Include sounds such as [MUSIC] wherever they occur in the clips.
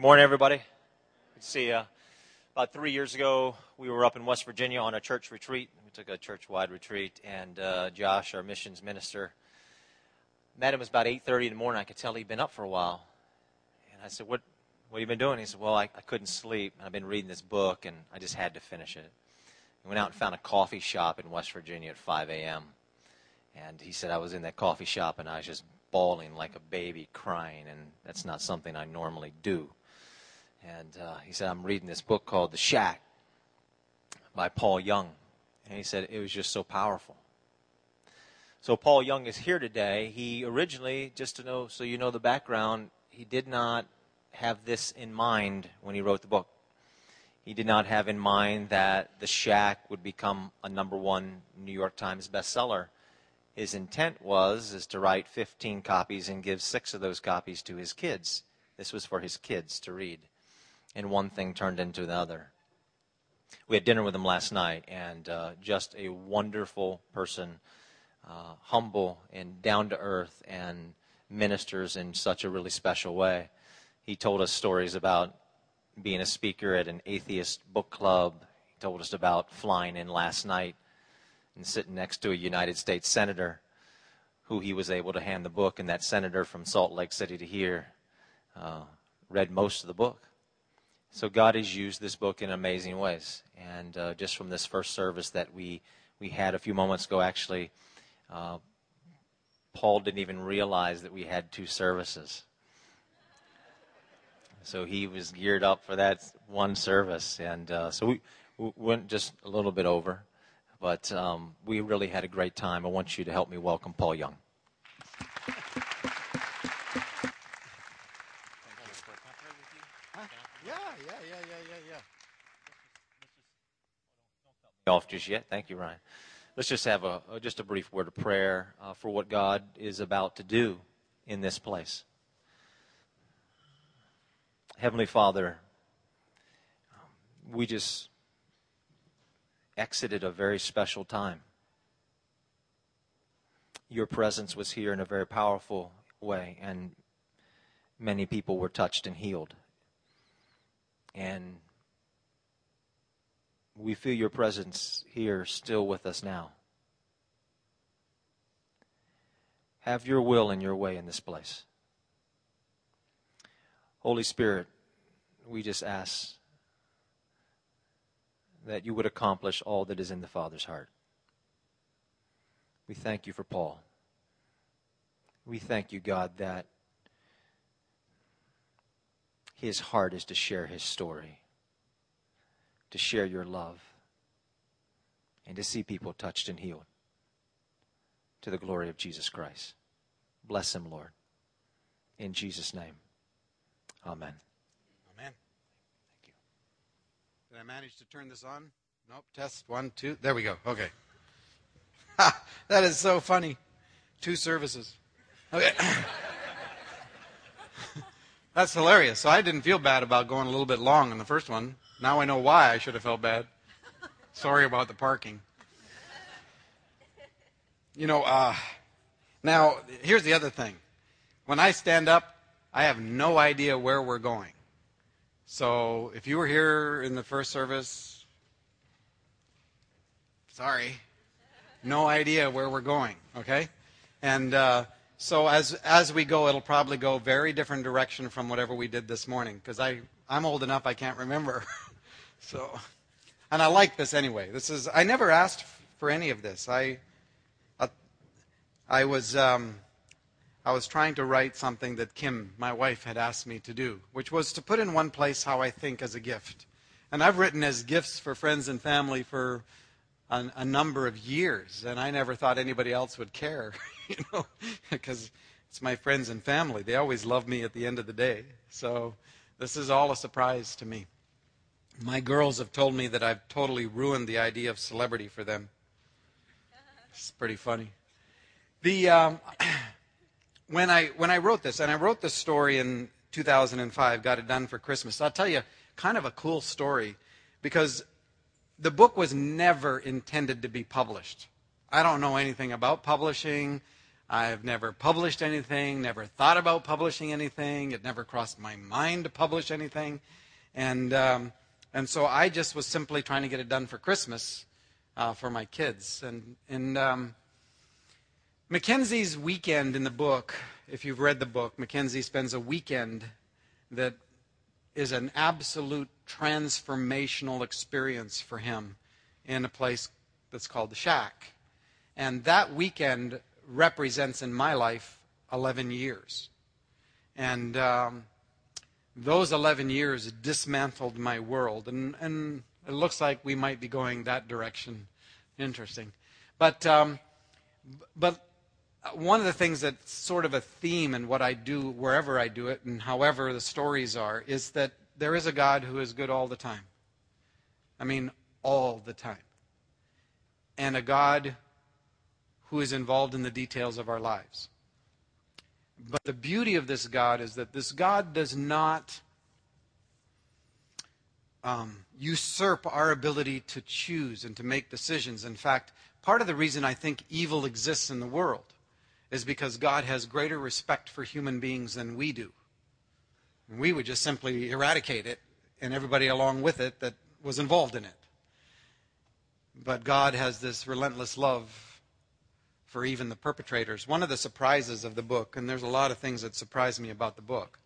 Good morning, everybody. Good to see you. About three years ago, we were up in West Virginia on a church retreat. We took a church-wide retreat, and uh, Josh, our missions minister, met him. It was about 8.30 in the morning. I could tell he'd been up for a while. And I said, what, what have you been doing? He said, well, I, I couldn't sleep. And I've been reading this book, and I just had to finish it. We went out and found a coffee shop in West Virginia at 5 a.m. And he said, I was in that coffee shop, and I was just bawling like a baby, crying, and that's not something I normally do. And uh, he said, I'm reading this book called The Shack by Paul Young. And he said, it was just so powerful. So Paul Young is here today. He originally, just to know, so you know the background, he did not have this in mind when he wrote the book. He did not have in mind that The Shack would become a number one New York Times bestseller. His intent was is to write 15 copies and give six of those copies to his kids. This was for his kids to read and one thing turned into the other. We had dinner with him last night, and uh, just a wonderful person, uh, humble and down to earth, and ministers in such a really special way. He told us stories about being a speaker at an atheist book club. He told us about flying in last night and sitting next to a United States senator who he was able to hand the book, and that senator from Salt Lake City to here uh, read most of the book. So God has used this book in amazing ways. And uh, just from this first service that we, we had a few moments ago, actually, uh, Paul didn't even realize that we had two services. So he was geared up for that one service. And uh, so we, we, went just a little bit over. But um, we really had a great time. I want you to help me welcome Paul Young. Off just yet. Thank you, Ryan. Let's just have a, just a brief word of prayer uh, for what God is about to do in this place. Heavenly Father, we just exited a very special time. Your presence was here in a very powerful way, and many people were touched and healed. And we feel your presence here still with us now. Have your will and your way in this place. Holy Spirit, we just ask that you would accomplish all that is in the Father's heart. We thank you for Paul. We thank you, God, that his heart is to share his story to share your love and to see people touched and healed to the glory of Jesus Christ. Bless him, Lord. In Jesus' name. Amen. Amen. Thank you. Did I manage to turn this on? Nope. Test one, two. There we go. Okay. Ha, that is so funny. Two services. Okay. [LAUGHS] That's hilarious. So I didn't feel bad about going a little bit long in the first one. Now I know why I should have felt bad. Sorry about the parking. You know, uh, now here's the other thing. When I stand up, I have no idea where we're going. So if you were here in the first service, sorry, no idea where we're going. Okay, and uh, so as as we go, it'll probably go very different direction from whatever we did this morning because I I'm old enough I can't remember. [LAUGHS] So, [LAUGHS] and I like this anyway. This is I never asked for any of this. I, I, I was um, I was trying to write something that Kim, my wife, had asked me to do, which was to put in one place how I think as a gift. And I've written as gifts for friends and family for a number of years, and I never thought anybody else would care, [LAUGHS] you know, [LAUGHS] because it's my friends and family. They always love me at the end of the day. So this is all a surprise to me. My girls have told me that I've totally ruined the idea of celebrity for them. It's pretty funny. The um, [CLEARS THROAT] when I when I wrote this, and I wrote this story in 2005, got it done for Christmas. I'll tell you, kind of a cool story, because the book was never intended to be published. I don't know anything about publishing. I've never published anything, never thought about publishing anything. It never crossed my mind to publish anything. And, um, and so I just was simply trying to get it done for Christmas uh, for my kids. And, and um, Mackenzie's weekend in the book, if you've read the book, Mackenzie spends a weekend that is an absolute transformational experience for him in a place that's called the Shack. And that weekend represents in my life 11 years. And um, those 11 years dismantled my world. And, and it looks like we might be going that direction. Interesting. But, um, but one of the things that's sort of a theme in what I do, wherever I do it, and however the stories are, is that there is a God who is good all the time. I mean, all the time. And a God who is involved in the details of our lives. But the beauty of this God is that this God does not um, usurp our ability to choose and to make decisions. In fact, part of the reason I think evil exists in the world is because God has greater respect for human beings than we do. We would just simply eradicate it and everybody along with it that was involved in it. But God has this relentless love for even the perpetrators. One of the surprises of the book, and there's a lot of things that surprise me about the book.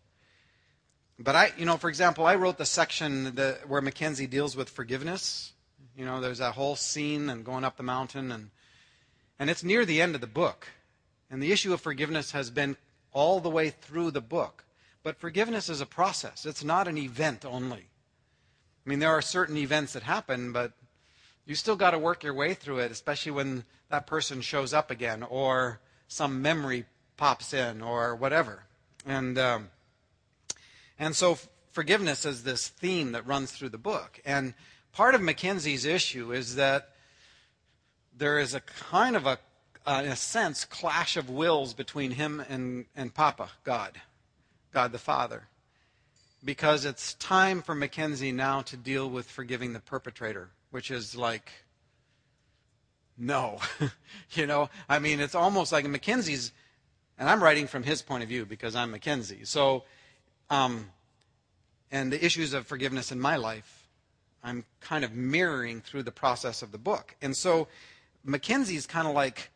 But I, you know, for example, I wrote the section that, where Mackenzie deals with forgiveness. You know, there's that whole scene and going up the mountain, and and it's near the end of the book. And the issue of forgiveness has been all the way through the book. But forgiveness is a process, it's not an event only. I mean, there are certain events that happen, but you still got to work your way through it, especially when that person shows up again or some memory pops in or whatever. And, um, and so forgiveness is this theme that runs through the book. And part of Mackenzie's issue is that there is a kind of a uh, in a sense, clash of wills between him and, and Papa, God, God the Father. Because it's time for Mackenzie now to deal with forgiving the perpetrator, which is like, no. [LAUGHS] you know, I mean, it's almost like Mackenzie's, and I'm writing from his point of view because I'm Mackenzie. So, um, and the issues of forgiveness in my life, I'm kind of mirroring through the process of the book. And so Mackenzie's kind of like,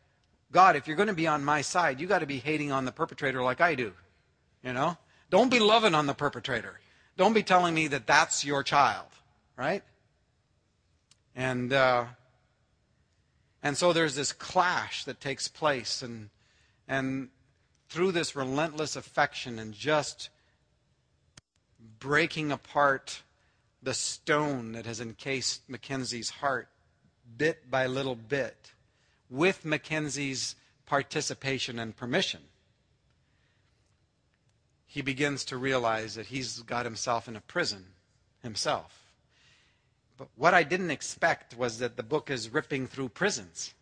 God, if you're going to be on my side, you got to be hating on the perpetrator like I do. You know? Don't be loving on the perpetrator. Don't be telling me that that's your child, right? And uh, and so there's this clash that takes place, and and through this relentless affection and just breaking apart the stone that has encased Mackenzie's heart, bit by little bit with Mackenzie's participation and permission, he begins to realize that he's got himself in a prison himself. But what I didn't expect was that the book is ripping through prisons.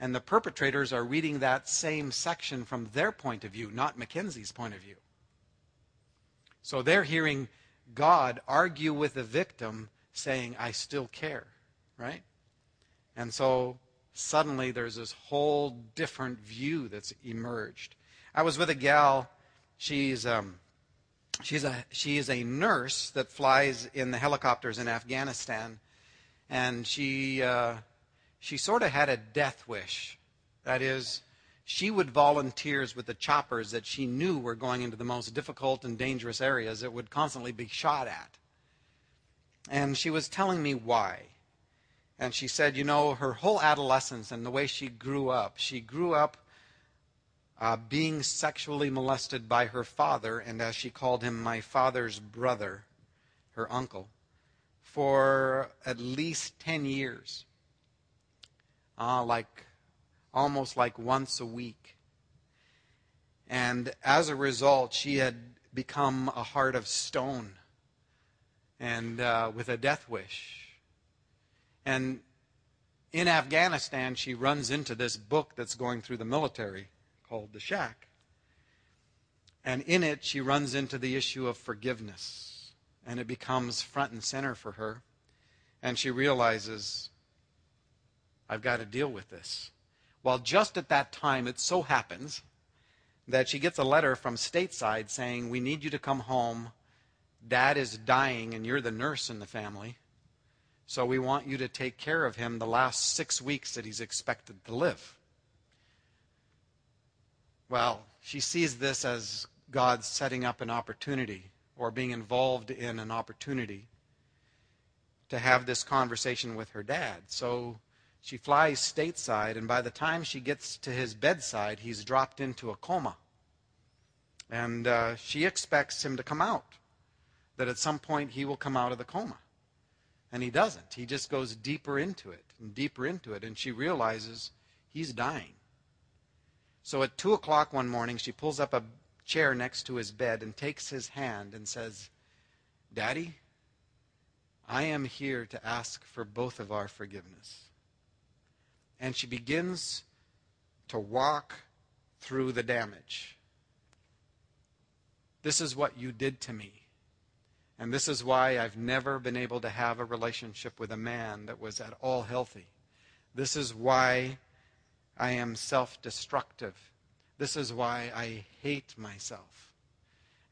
And the perpetrators are reading that same section from their point of view, not Mackenzie's point of view. So they're hearing God argue with the victim, saying, I still care, right? And so suddenly there's this whole different view that's emerged. I was with a gal. She's um, she's a she is a nurse that flies in the helicopters in Afghanistan, and she uh, she sort of had a death wish. That is, she would volunteers with the choppers that she knew were going into the most difficult and dangerous areas that would constantly be shot at. And she was telling me why. And she said, you know, her whole adolescence and the way she grew up, she grew up uh, being sexually molested by her father, and as she called him, my father's brother, her uncle, for at least 10 years. Uh, like almost like once a week. And as a result, she had become a heart of stone and uh, with a death wish. And in Afghanistan, she runs into this book that's going through the military called The Shack. And in it, she runs into the issue of forgiveness. And it becomes front and center for her. And she realizes, I've got to deal with this. Well, just at that time, it so happens that she gets a letter from stateside saying, We need you to come home. Dad is dying, and you're the nurse in the family. So we want you to take care of him the last six weeks that he's expected to live. Well, she sees this as God setting up an opportunity or being involved in an opportunity to have this conversation with her dad. So she flies stateside, and by the time she gets to his bedside, he's dropped into a coma. And uh, she expects him to come out, that at some point he will come out of the coma. And he doesn't. He just goes deeper into it and deeper into it, and she realizes he's dying. So at 2 o'clock one morning, she pulls up a chair next to his bed and takes his hand and says, Daddy, I am here to ask for both of our forgiveness. And she begins to walk through the damage. This is what you did to me. And this is why I've never been able to have a relationship with a man that was at all healthy. This is why I am self destructive. This is why I hate myself.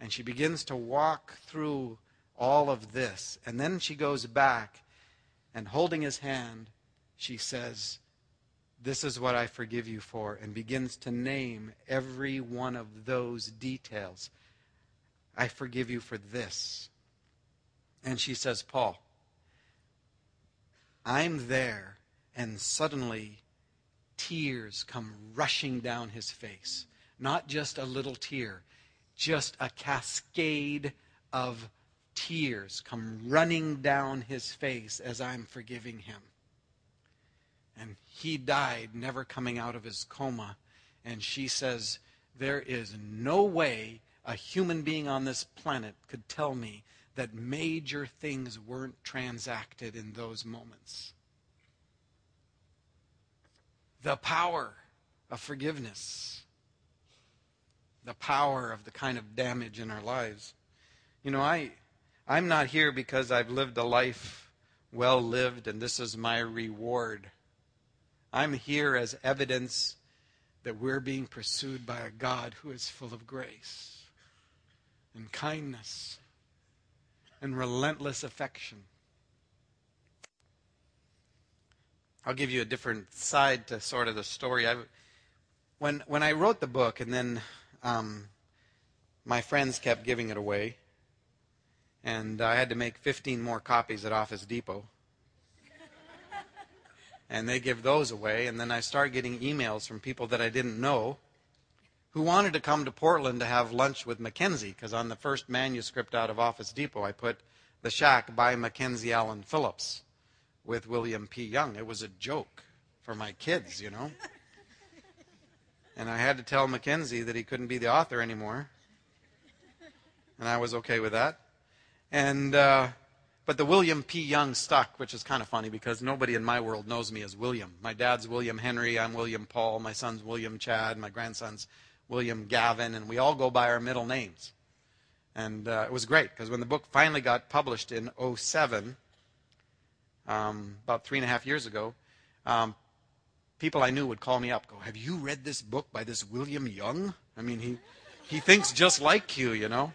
And she begins to walk through all of this. And then she goes back and holding his hand, she says, This is what I forgive you for, and begins to name every one of those details. I forgive you for this. And she says, Paul, I'm there, and suddenly tears come rushing down his face. Not just a little tear, just a cascade of tears come running down his face as I'm forgiving him. And he died, never coming out of his coma. And she says, There is no way a human being on this planet could tell me that major things weren't transacted in those moments. The power of forgiveness, the power of the kind of damage in our lives. You know, I, I'm not here because I've lived a life well lived and this is my reward. I'm here as evidence that we're being pursued by a God who is full of grace and kindness and relentless affection. I'll give you a different side to sort of the story. I, when when I wrote the book, and then um, my friends kept giving it away, and I had to make 15 more copies at Office Depot. [LAUGHS] and they give those away, and then I start getting emails from people that I didn't know who wanted to come to Portland to have lunch with Mackenzie, because on the first manuscript out of Office Depot, I put The Shack by Mackenzie Allen Phillips with William P. Young. It was a joke for my kids, you know. And I had to tell Mackenzie that he couldn't be the author anymore. And I was okay with that. And, uh, but the William P. Young stuck, which is kind of funny because nobody in my world knows me as William. My dad's William Henry, I'm William Paul, my son's William Chad, my grandson's William Gavin, and we all go by our middle names. And uh, it was great because when the book finally got published in 07, um, about three and a half years ago, um, people I knew would call me up, go, "Have you read this book by this William Young? I mean, he he thinks just like you, you know."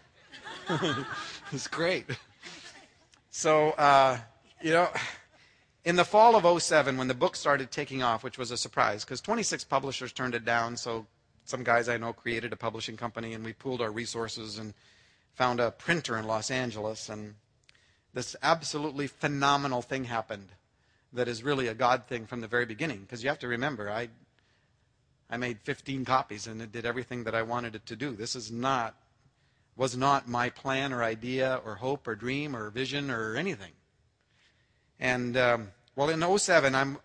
[LAUGHS] it's great. So, uh, you know, in the fall of 07, when the book started taking off, which was a surprise, because 26 publishers turned it down, so some guys I know created a publishing company, and we pooled our resources and found a printer in Los Angeles, and this absolutely phenomenal thing happened that is really a God thing from the very beginning. Because you have to remember, I, I made 15 copies, and it did everything that I wanted it to do. This is not was not my plan or idea or hope or dream or vision or anything. And um, well, in 07, I'm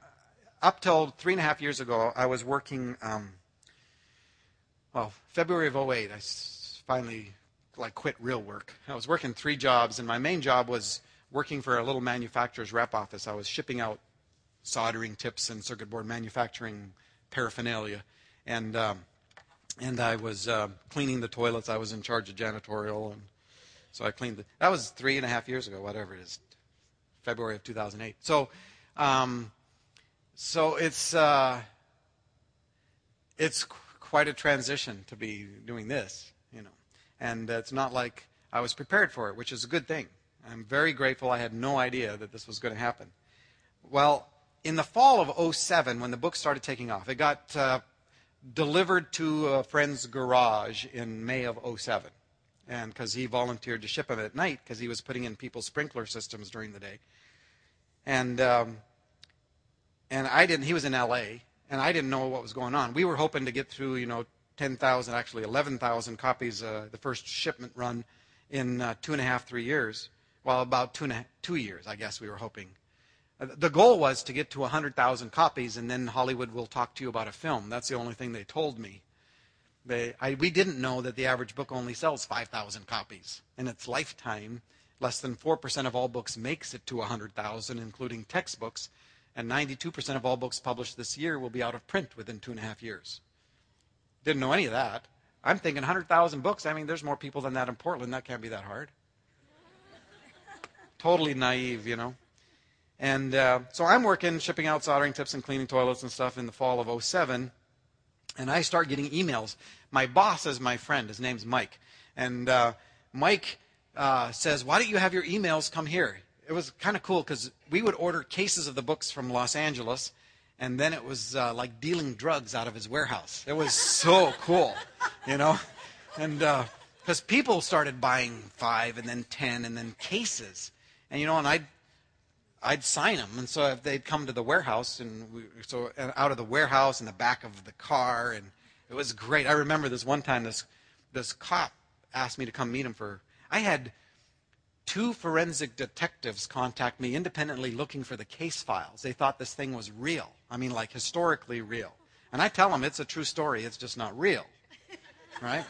up till three and a half years ago, I was working um, well, February of 08, I finally like quit real work. I was working three jobs, and my main job was working for a little manufacturer's rep office. I was shipping out soldering tips and circuit board manufacturing paraphernalia, and um, and I was uh, cleaning the toilets. I was in charge of janitorial, and so I cleaned. The, that was three and a half years ago, whatever it is, February of 2008. So, um, so it's uh, it's quite a transition to be doing this. And it's not like I was prepared for it, which is a good thing. I'm very grateful. I had no idea that this was going to happen. Well, in the fall of 07, when the book started taking off, it got uh, delivered to a friend's garage in May of 07. And because he volunteered to ship them at night because he was putting in people's sprinkler systems during the day. And, um, and I didn't, he was in LA, and I didn't know what was going on. We were hoping to get through, you know, 10,000, actually 11,000 copies, uh, the first shipment run in uh, two and a half, three years. Well, about two, and a, two years, I guess we were hoping. Uh, the goal was to get to 100,000 copies, and then Hollywood will talk to you about a film. That's the only thing they told me. They, I, we didn't know that the average book only sells 5,000 copies in its lifetime. Less than 4% of all books makes it to 100,000, including textbooks, and 92% of all books published this year will be out of print within two and a half years. Didn't know any of that. I'm thinking 100,000 books. I mean, there's more people than that in Portland. That can't be that hard. totally naive, you know. And uh, so I'm working, shipping out soldering tips and cleaning toilets and stuff in the fall of 07. And I start getting emails. My boss is my friend. His name's Mike. And uh, Mike uh, says, Why don't you have your emails come here? It was kind of cool because we would order cases of the books from Los Angeles and then it was uh, like dealing drugs out of his warehouse. It was so cool, you know, and because uh, people started buying five and then ten and then cases, and you know, and I'd I'd sign them, and so if they'd come to the warehouse, and we, so out of the warehouse in the back of the car, and it was great. I remember this one time this this cop asked me to come meet him for. I had two forensic detectives contact me independently looking for the case files. They thought this thing was real. I mean, like historically real. And I tell them it's a true story, it's just not real. Right?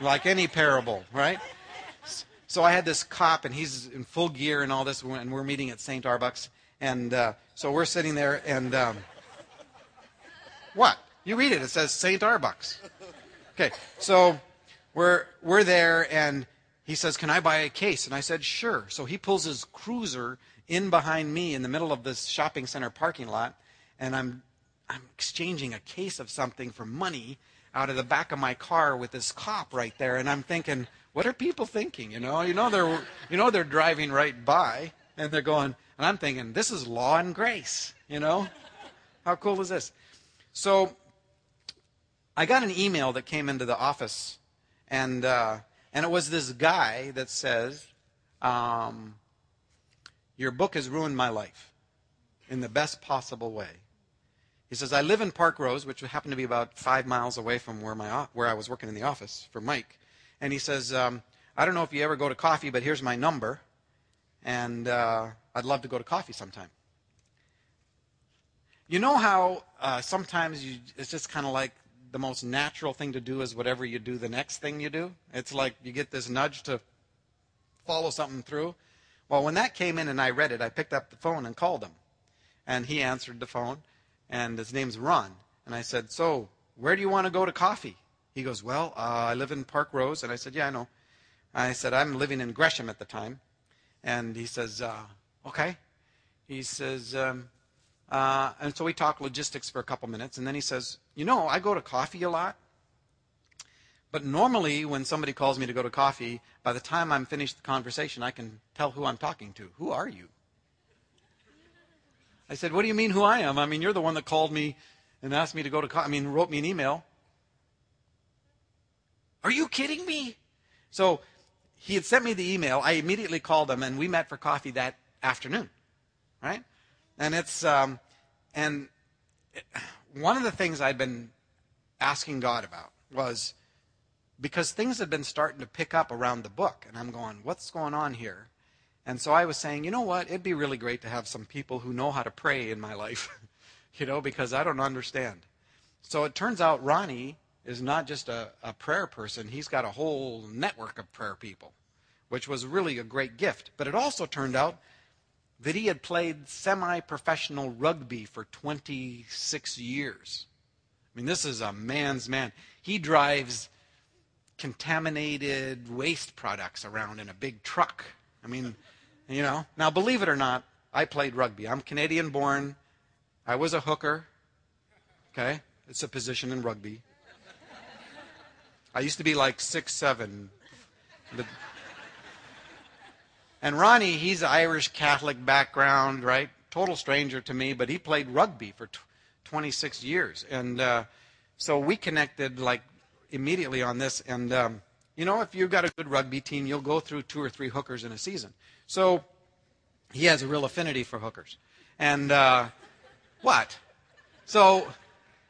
like any parable, right? So I had this cop, and he's in full gear and all this, and we're meeting at St. Arbuck's. And uh, so we're sitting there, and um, what? You read it. It says St. Arbuck's. Okay, so we're we're there, and he says, Can I buy a case? And I said, Sure. So he pulls his cruiser in behind me in the middle of this shopping center parking lot, and I'm, I'm exchanging a case of something for money out of the back of my car with this cop right there. And I'm thinking, what are people thinking? You know, you know they're, you know they're driving right by, and they're going, and I'm thinking, this is law and grace. You know, how cool is this? So I got an email that came into the office, and uh, and it was this guy that says, um, Your book has ruined my life in the best possible way. He says, I live in Parkrose, which happened to be about five miles away from where, my, where I was working in the office for Mike. And he says, um, I don't know if you ever go to coffee, but here's my number. And uh, I'd love to go to coffee sometime. You know how uh, sometimes you, it's just kind of like the most natural thing to do is whatever you do, the next thing you do. It's like you get this nudge to follow something through. Well, when that came in and I read it, I picked up the phone and called him. And he answered the phone, and his name's Ron. And I said, So, where do you want to go to coffee? He goes, Well, uh, I live in Parkrose. And I said, Yeah, I know. I said, I'm living in Gresham at the time. And he says, uh, Okay. He says, um, uh, and so we talk logistics for a couple minutes, and then he says, You know, I go to coffee a lot. But normally, when somebody calls me to go to coffee, by the time I'm finished the conversation, I can tell who I'm talking to. Who are you? I said, What do you mean who I am? I mean, you're the one that called me and asked me to go to coffee. I mean, wrote me an email. Are you kidding me? So he had sent me the email. I immediately called him, and we met for coffee that afternoon. Right? And it's, um, and one of the things I'd been asking God about was because things had been starting to pick up around the book. And I'm going, what's going on here? And so I was saying, you know what? It'd be really great to have some people who know how to pray in my [LAUGHS] life, you know, because I don't understand. So it turns out Ronnie is not just a, a prayer person, he's got a whole network of prayer people, which was really a great gift. But it also turned out that he had played semi professional rugby for 26 years. I mean, this is a man's man. He drives contaminated waste products around in a big truck. I mean, you know. Now, believe it or not, I played rugby. I'm Canadian born. I was a hooker. Okay? It's a position in rugby. I used to be like six seven. And Ronnie, he's Irish Catholic background, right? Total stranger to me, but he played rugby for t- 26 years, and uh, so we connected like immediately on this. And um, you know, if you've got a good rugby team, you'll go through two or three hookers in a season. So he has a real affinity for hookers. And uh, what? So,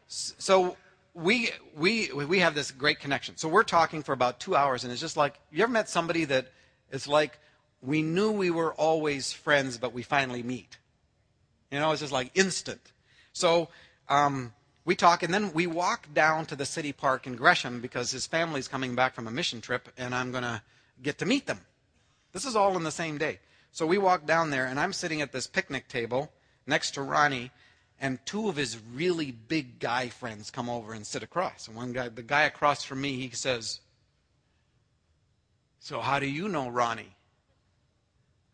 so we we we have this great connection. So we're talking for about two hours, and it's just like you ever met somebody that it's like we knew we were always friends, but we finally meet. You know, it's just like instant. So um, we talk, and then we walk down to the city park in Gresham because his family's coming back from a mission trip, and I'm going to get to meet them. This is all in the same day. So we walk down there, and I'm sitting at this picnic table next to Ronnie, and two of his really big guy friends come over and sit across. And one guy, the guy across from me, he says, So how do you know Ronnie?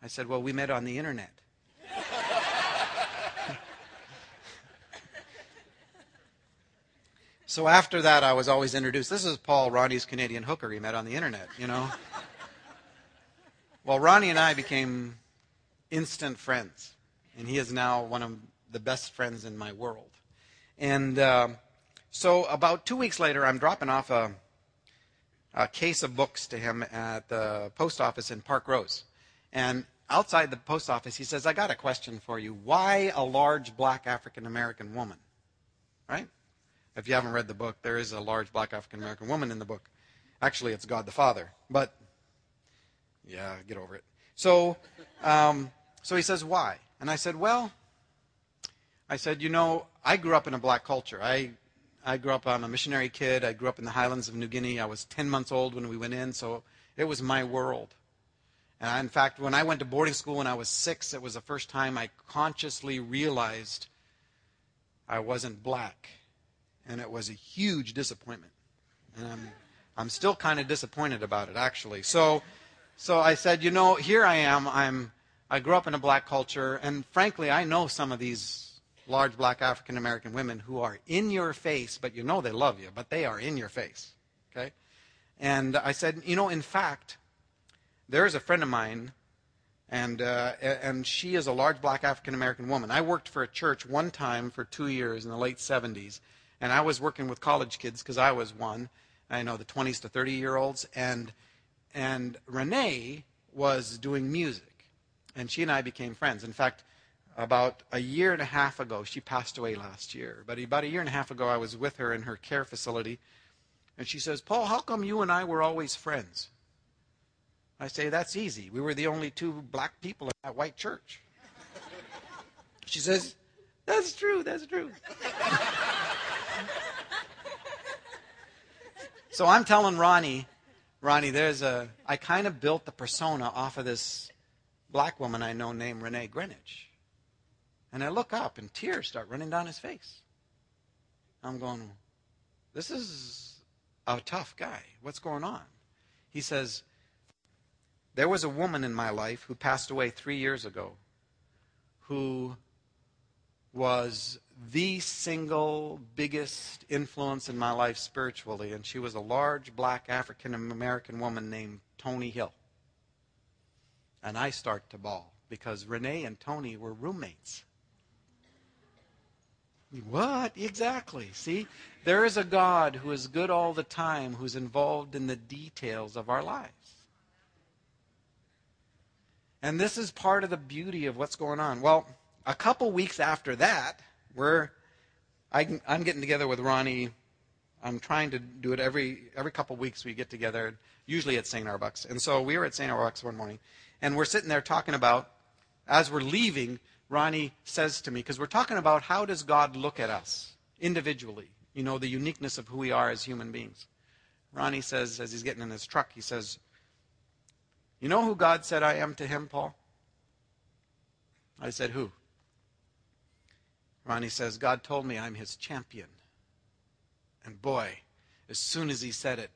I said, Well, we met on the internet. [LAUGHS] So after that, I was always introduced. This is Paul, Ronnie's Canadian hooker he met on the internet, you know. well, Ronnie and I became instant friends, and he is now one of the best friends in my world. And uh, so about two weeks later, I'm dropping off a, a case of books to him at the post office in Parkrose. And outside the post office, he says, I got a question for you. Why a large black African American woman? Right? If you haven't read the book, there is a large black African American woman in the book. Actually, it's God the Father. But, yeah, get over it. So, um, so he says, why? And I said, well, I said, you know, I grew up in a black culture. I, I grew up, I'm a missionary kid. I grew up in the highlands of New Guinea. I was 10 months old when we went in, so it was my world. And in fact, when I went to boarding school when I was six, it was the first time I consciously realized I wasn't black and it was a huge disappointment. And I'm, I'm still kind of disappointed about it, actually. So, so I said, you know, here I am. I'm, I grew up in a black culture, and frankly, I know some of these large black African American women who are in your face, but you know they love you, but they are in your face. Okay? And I said, you know, in fact, there is a friend of mine, and, uh, and she is a large black African American woman. I worked for a church one time for two years in the late 70s and I was working with college kids because I was one. I know the 20s to 30 year olds, and and Renee was doing music, and she and I became friends. In fact, about a year and a half ago, she passed away last year. But about a year and a half ago, I was with her in her care facility, and she says, "Paul, how come you and I were always friends?" I say, "That's easy. We were the only two black people in that white church." She says, "That's true. That's true." [LAUGHS] So I'm telling Ronnie, Ronnie, there's a, I kind of built the persona off of this black woman I know named Renee Greenwich. And I look up and tears start running down his face. I'm going, this is a tough guy. What's going on? He says, there was a woman in my life who passed away three years ago who was the single biggest influence in my life spiritually, and she was a large black African American woman named Tony Hill. And I start to bawl because Renee and Tony were roommates. What? Exactly. See, there is a God who is good all the time, who's involved in the details of our lives. And this is part of the beauty of what's going on. Well, a couple weeks after that, we're I, am getting together with Ronnie. I'm trying to do it every every couple weeks. We get together, usually at St. Arbuck's. And so we were at St. Arbuck's one morning, and we're sitting there talking about. As we're leaving, Ronnie says to me, because we're talking about how does God look at us individually, you know, the uniqueness of who we are as human beings. Ronnie says, as he's getting in his truck, he says, You know who God said I am to him, Paul? I said, Who? Ronnie says, God told me I'm his champion. And boy, as soon as he said it,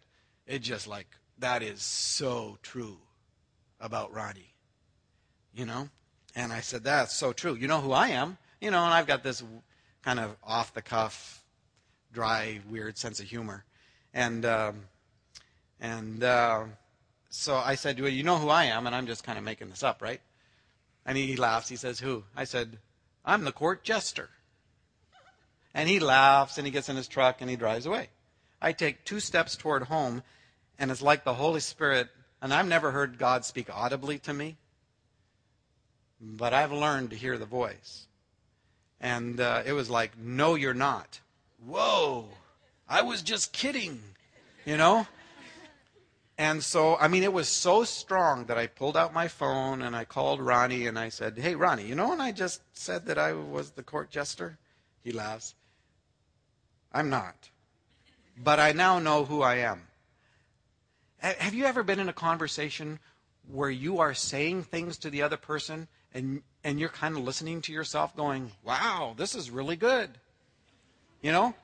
it just like, that is so true about Ronnie. You know? And I said, that's so true. You know who I am? You know, and I've got this kind of off the cuff, dry, weird sense of humor. And um, And uh, so I said, Well, you know who I am, and I'm just kind of making this up, right? And he laughs. He says, Who? I said, I'm the court jester. And he laughs and he gets in his truck and he drives away. I take two steps toward home, and it's like the Holy Spirit, and I've never heard God speak audibly to me, but I've learned to hear the voice. And uh, it was like, No, you're not. Whoa, I was just kidding, you know? And so, I mean, it was so strong that I pulled out my phone and I called Ronnie and I said, Hey, Ronnie, you know when I just said that I was the court jester? He laughs. I'm not. But I now know who I am. Have you ever been in a conversation where you are saying things to the other person and, and you're kind of listening to yourself going, Wow, this is really good? You know?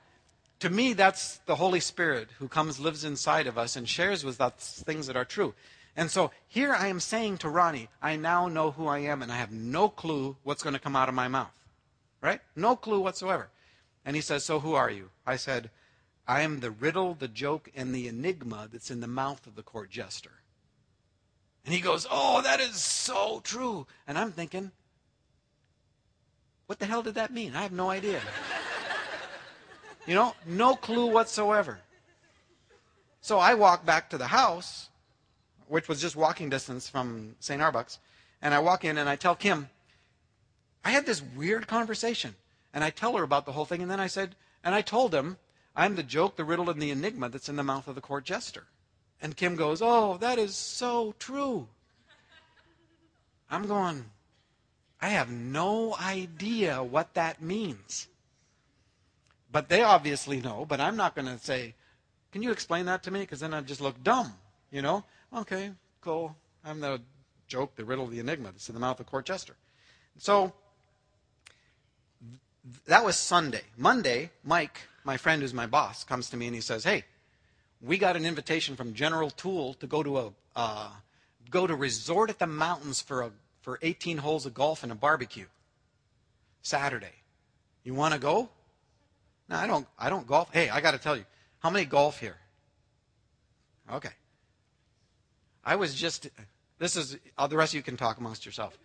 To me, that's the Holy Spirit who comes, lives inside of us, and shares with us things that are true. And so here I am saying to Ronnie, I now know who I am, and I have no clue what's going to come out of my mouth. Right? No clue whatsoever. And he says, So who are you? I said, I am the riddle, the joke, and the enigma that's in the mouth of the court jester. And he goes, Oh, that is so true. And I'm thinking, What the hell did that mean? I have no idea. [LAUGHS] You know, no clue whatsoever. So I walk back to the house, which was just walking distance from St. Arbuck's, and I walk in and I tell Kim, I had this weird conversation. And I tell her about the whole thing, and then I said, and I told him, I'm the joke, the riddle, and the enigma that's in the mouth of the court jester. And Kim goes, Oh, that is so true. I'm going, I have no idea what that means. But they obviously know, but I'm not going to say, Can you explain that to me? Because then I'd just look dumb, you know? Okay, cool. I'm the joke, the riddle, the enigma that's in the mouth of court jester. So that was Sunday. Monday, Mike, my friend who's my boss, comes to me and he says, Hey, we got an invitation from General Tool to go to a uh, go to resort at the mountains for a for 18 holes of golf and a barbecue. Saturday. You want to go? No, I don't. I don't golf. Hey, I got to tell you, how many golf here? Okay. I was just. This is uh, the rest of you can talk amongst yourself.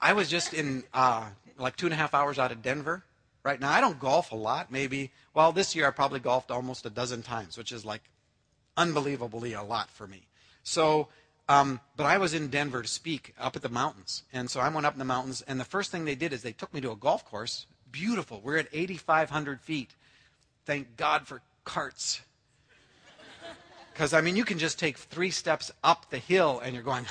I was just in uh, like two and a half hours out of Denver. Right now, I don't golf a lot. Maybe. Well, this year I probably golfed almost a dozen times, which is like unbelievably a lot for me. So, um, but I was in Denver to speak up at the mountains, and so I went up in the mountains. And the first thing they did is they took me to a golf course beautiful. We're at 8,500 feet. Thank God for carts. Because, I mean, you can just take three steps up the hill and you're going,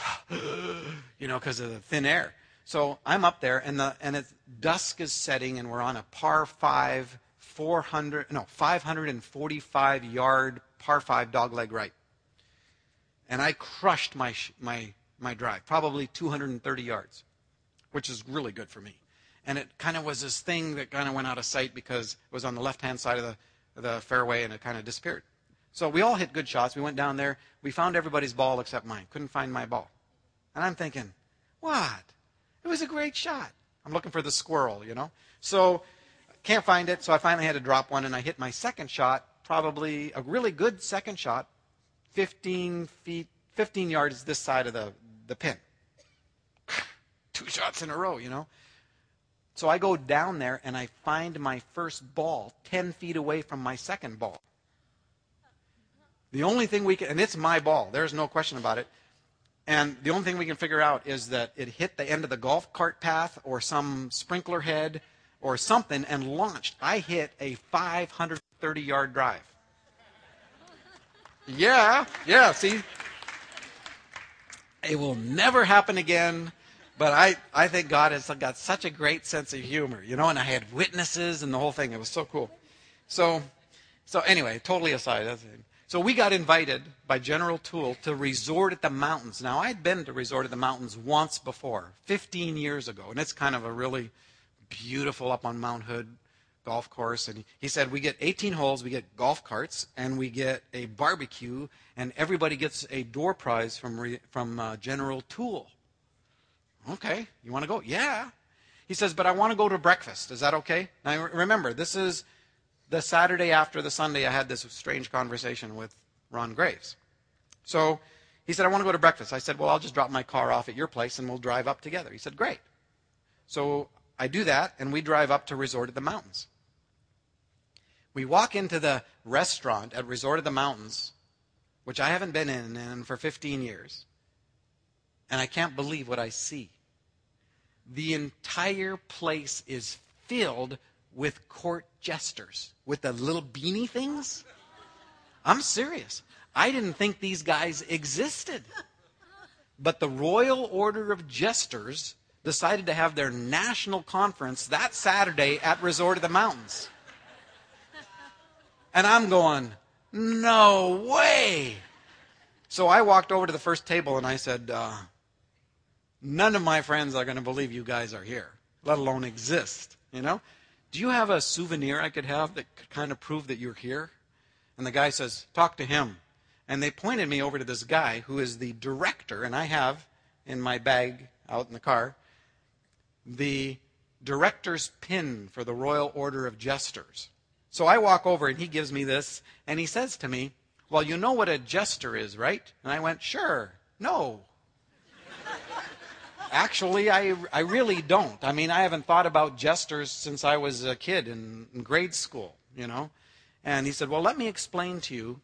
[GASPS] you know, because of the thin air. So I'm up there, and, the, and it's, dusk is setting, and we're on a par 5, 400, no, 545 yard par 5 dogleg right. And I crushed my, my, my drive, probably 230 yards, which is really good for me and it kind of was this thing that kind of went out of sight because it was on the left hand side of the, the fairway and it kind of disappeared. So we all hit good shots. We went down there. We found everybody's ball except mine. Couldn't find my ball. And I'm thinking, what? It was a great shot. I'm looking for the squirrel, you know? So can't find it. So I finally had to drop one and I hit my second shot, probably a really good second shot, 15 feet, 15 yards this side of the, the pin. [SIGHS] Two shots in a row, you know? So I go down there and I find my first ball 10 feet away from my second ball. The only thing we can, and it's my ball, there's no question about it. And the only thing we can figure out is that it hit the end of the golf cart path or some sprinkler head or something and launched. I hit a 530 yard drive. Yeah, yeah, see? It will never happen again. But I, I think God has got such a great sense of humor, you know, and I had witnesses and the whole thing. It was so cool. So, so anyway, totally aside. So we got invited by General Tool to resort at the mountains. Now, I'd been to resort at the mountains once before, 15 years ago, and it's kind of a really beautiful up on Mount Hood golf course. And he said, We get 18 holes, we get golf carts, and we get a barbecue, and everybody gets a door prize from, from uh, General Tool. Okay, you want to go? Yeah. He says, but I want to go to breakfast. Is that okay? Now remember, this is the Saturday after the Sunday I had this strange conversation with Ron Graves. So he said, I want to go to breakfast. I said, Well, I'll just drop my car off at your place and we'll drive up together. He said, Great. So I do that and we drive up to Resort of the Mountains. We walk into the restaurant at Resort of the Mountains, which I haven't been in, in for 15 years, and I can't believe what I see. The entire place is filled with court jesters with the little beanie things. I'm serious. I didn't think these guys existed. But the Royal Order of Jesters decided to have their national conference that Saturday at Resort of the Mountains. And I'm going, no way. So I walked over to the first table and I said, uh, none of my friends are going to believe you guys are here, let alone exist. You know? Do you have a souvenir I could have that could kind of prove that you're here? And the guy says, Talk to him. And they pointed me over to this guy who is the director, and I have in my bag out in the car the director's pin for the Royal Order of Jesters. So I walk over and he gives me this, and he says to me, Well, you know what a jester is, right? And I went, Sure. No. Actually, I, I really don't. I mean, I haven't thought about jesters since I was a kid in, in grade school, you know. And he said, Well, let me explain to you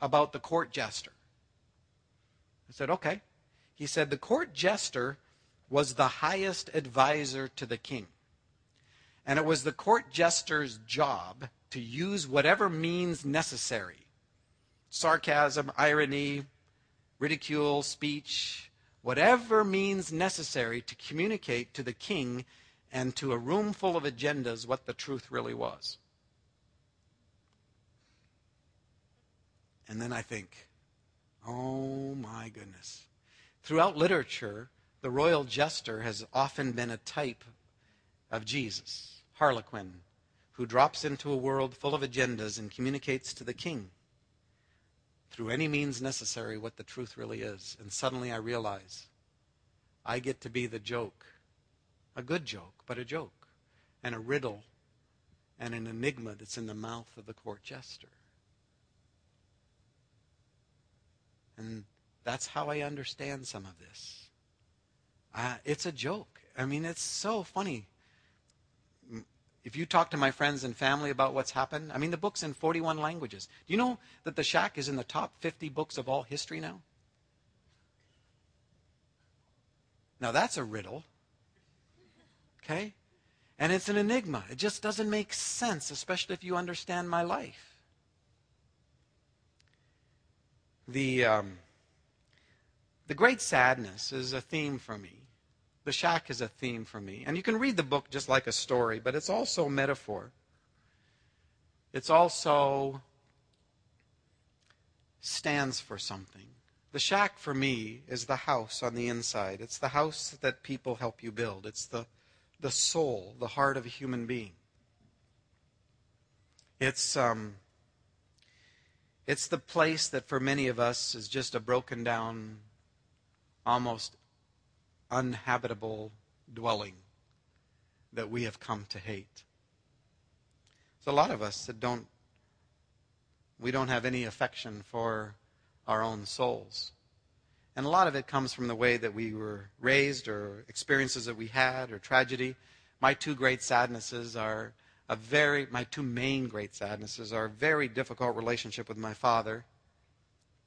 about the court jester. I said, Okay. He said, The court jester was the highest advisor to the king. And it was the court jester's job to use whatever means necessary sarcasm, irony, ridicule, speech, whatever means necessary to communicate to the king and to a room full of agendas what the truth really was. And then I think, oh my goodness. Throughout literature, the royal jester has often been a type of Jesus, Harlequin, who drops into a world full of agendas and communicates to the king through any means necessary what the truth really is. And suddenly I realize I get to be the joke. A good joke, but a joke. And a riddle and an enigma that's in the mouth of the court jester. And that's how I understand some of this. Uh, it's a joke. I mean, it's so funny. If you talk to my friends and family about what's happened, I mean, the book's in 41 languages. Do you know that The Shack is in the top 50 books of all history now? Now, that's a riddle. Okay? And it's an enigma. It just doesn't make sense, especially if you understand my life. The, um, the great sadness is a theme for me. The shack is a theme for me. And you can read the book just like a story, but it's also metaphor. It's also stands for something. The shack for me is the house on the inside. It's the house that people help you build. It's the, the soul, the heart of a human being. It's um, it's the place that for many of us is just a broken down, almost uninhabitable dwelling that we have come to hate. There's a lot of us that don't, we don't have any affection for our own souls. And a lot of it comes from the way that we were raised or experiences that we had or tragedy. My two great sadnesses are a very, my two main great sadnesses are a very difficult relationship with my father.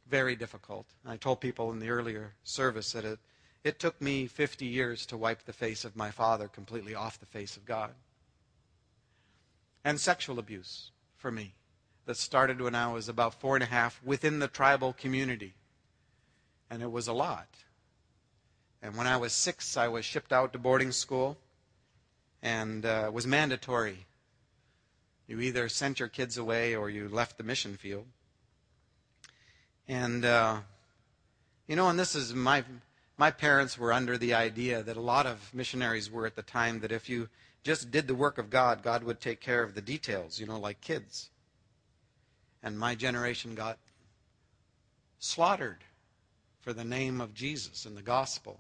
Very difficult. I told people in the earlier service that it, it took me 50 years to wipe the face of my father completely off the face of God. And sexual abuse for me that started when I was about four and a half within the tribal community. And it was a lot. And when I was six, I was shipped out to boarding school and uh, was mandatory you either sent your kids away or you left the mission field. And, uh, you know, and this is my, my parents were under the idea that a lot of missionaries were at the time that if you just did the work of God, God would take care of the details, you know, like kids. And my generation got slaughtered for the name of Jesus and the gospel.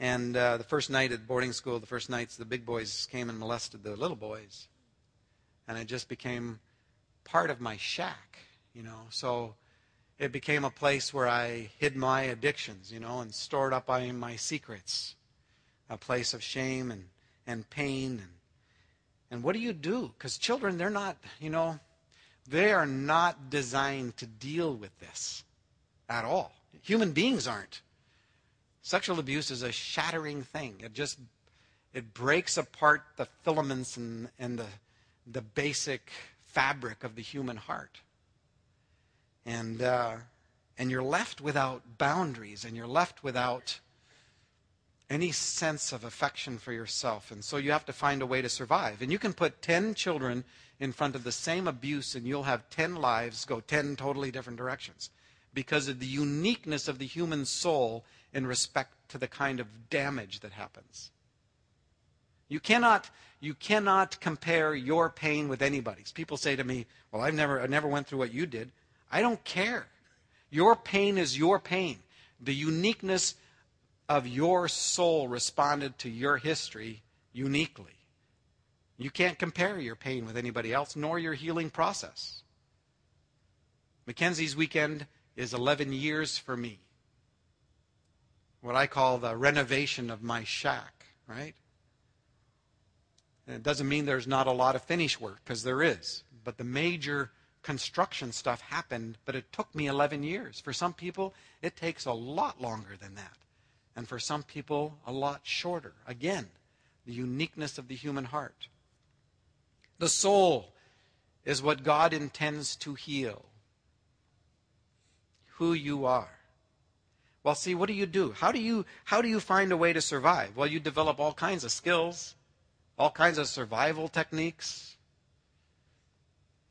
And uh, the first night at boarding school, the first nights the big boys came and molested the little boys and it just became part of my shack. you know. So it became a place where I hid my addictions, you know, and stored up my secrets. A place of shame and, and pain. And, and what do you do? Because children, they're not, you know, they are not designed to deal with this at all. Human beings aren't. Sexual abuse is a shattering thing. It just it breaks apart the filaments and, and the, the basic fabric of the human heart. And, uh, and you're left without boundaries and you're left without any sense of affection for yourself. And so you have to find a way to survive. And you can put 10 children in front of the same abuse and you'll have 10 lives go 10 totally different directions because of the uniqueness of the human soul in respect to the kind of damage that happens. You cannot, you cannot compare your pain with anybody's. People say to me, Well, I've never, I never went through what you did. I don't care. Your pain is your pain. The uniqueness of your soul responded to your history uniquely. You can't compare your pain with anybody else, nor your healing process. Mackenzie's weekend is 11 years for me. What I call the renovation of my shack, right? And it doesn't mean there's not a lot of finish work, because there is. But the major construction stuff happened, but it took me 11 years. For some people, it takes a lot longer than that. And for some people, a lot shorter. Again, the uniqueness of the human heart. The soul is what God intends to heal. Who you are. Well, see, what do you do? How do you, how do you find a way to survive? Well, you develop all kinds of skills all kinds of survival techniques.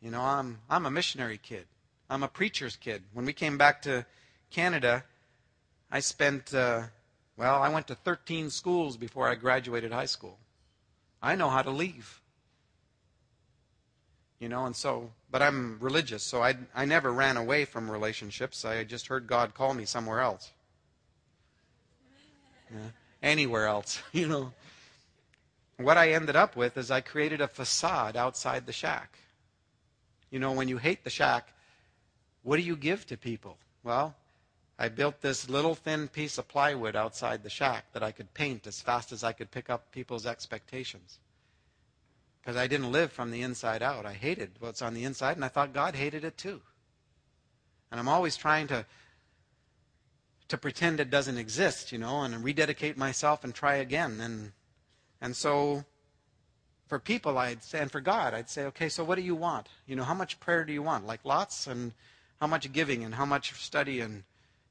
You know, I'm, I'm a missionary kid. I'm a preacher's kid. When we came back to Canada, I spent, uh, well, I went to 13 schools before I graduated high school. I know how to leave. You know, and so, but I'm religious, so I, I never ran away from relationships. I just heard God call me somewhere else. Yeah, anywhere else, [LAUGHS] you know what I ended up with is I created a facade outside the shack. You know, when you hate the shack, what do you give to people? Well, I built this little thin piece of plywood outside the shack that I could paint as fast as I could pick up people's expectations. Because I didn't live from the inside out. I hated what's on the inside, and I thought God hated it too. And I'm always trying to to pretend it doesn't exist, you know, and rededicate myself and try again. And and so for people, I'd say, and for God, I'd say, okay, so what do you want? You know, how much prayer do you want? Like lots, and how much giving, and how much study, and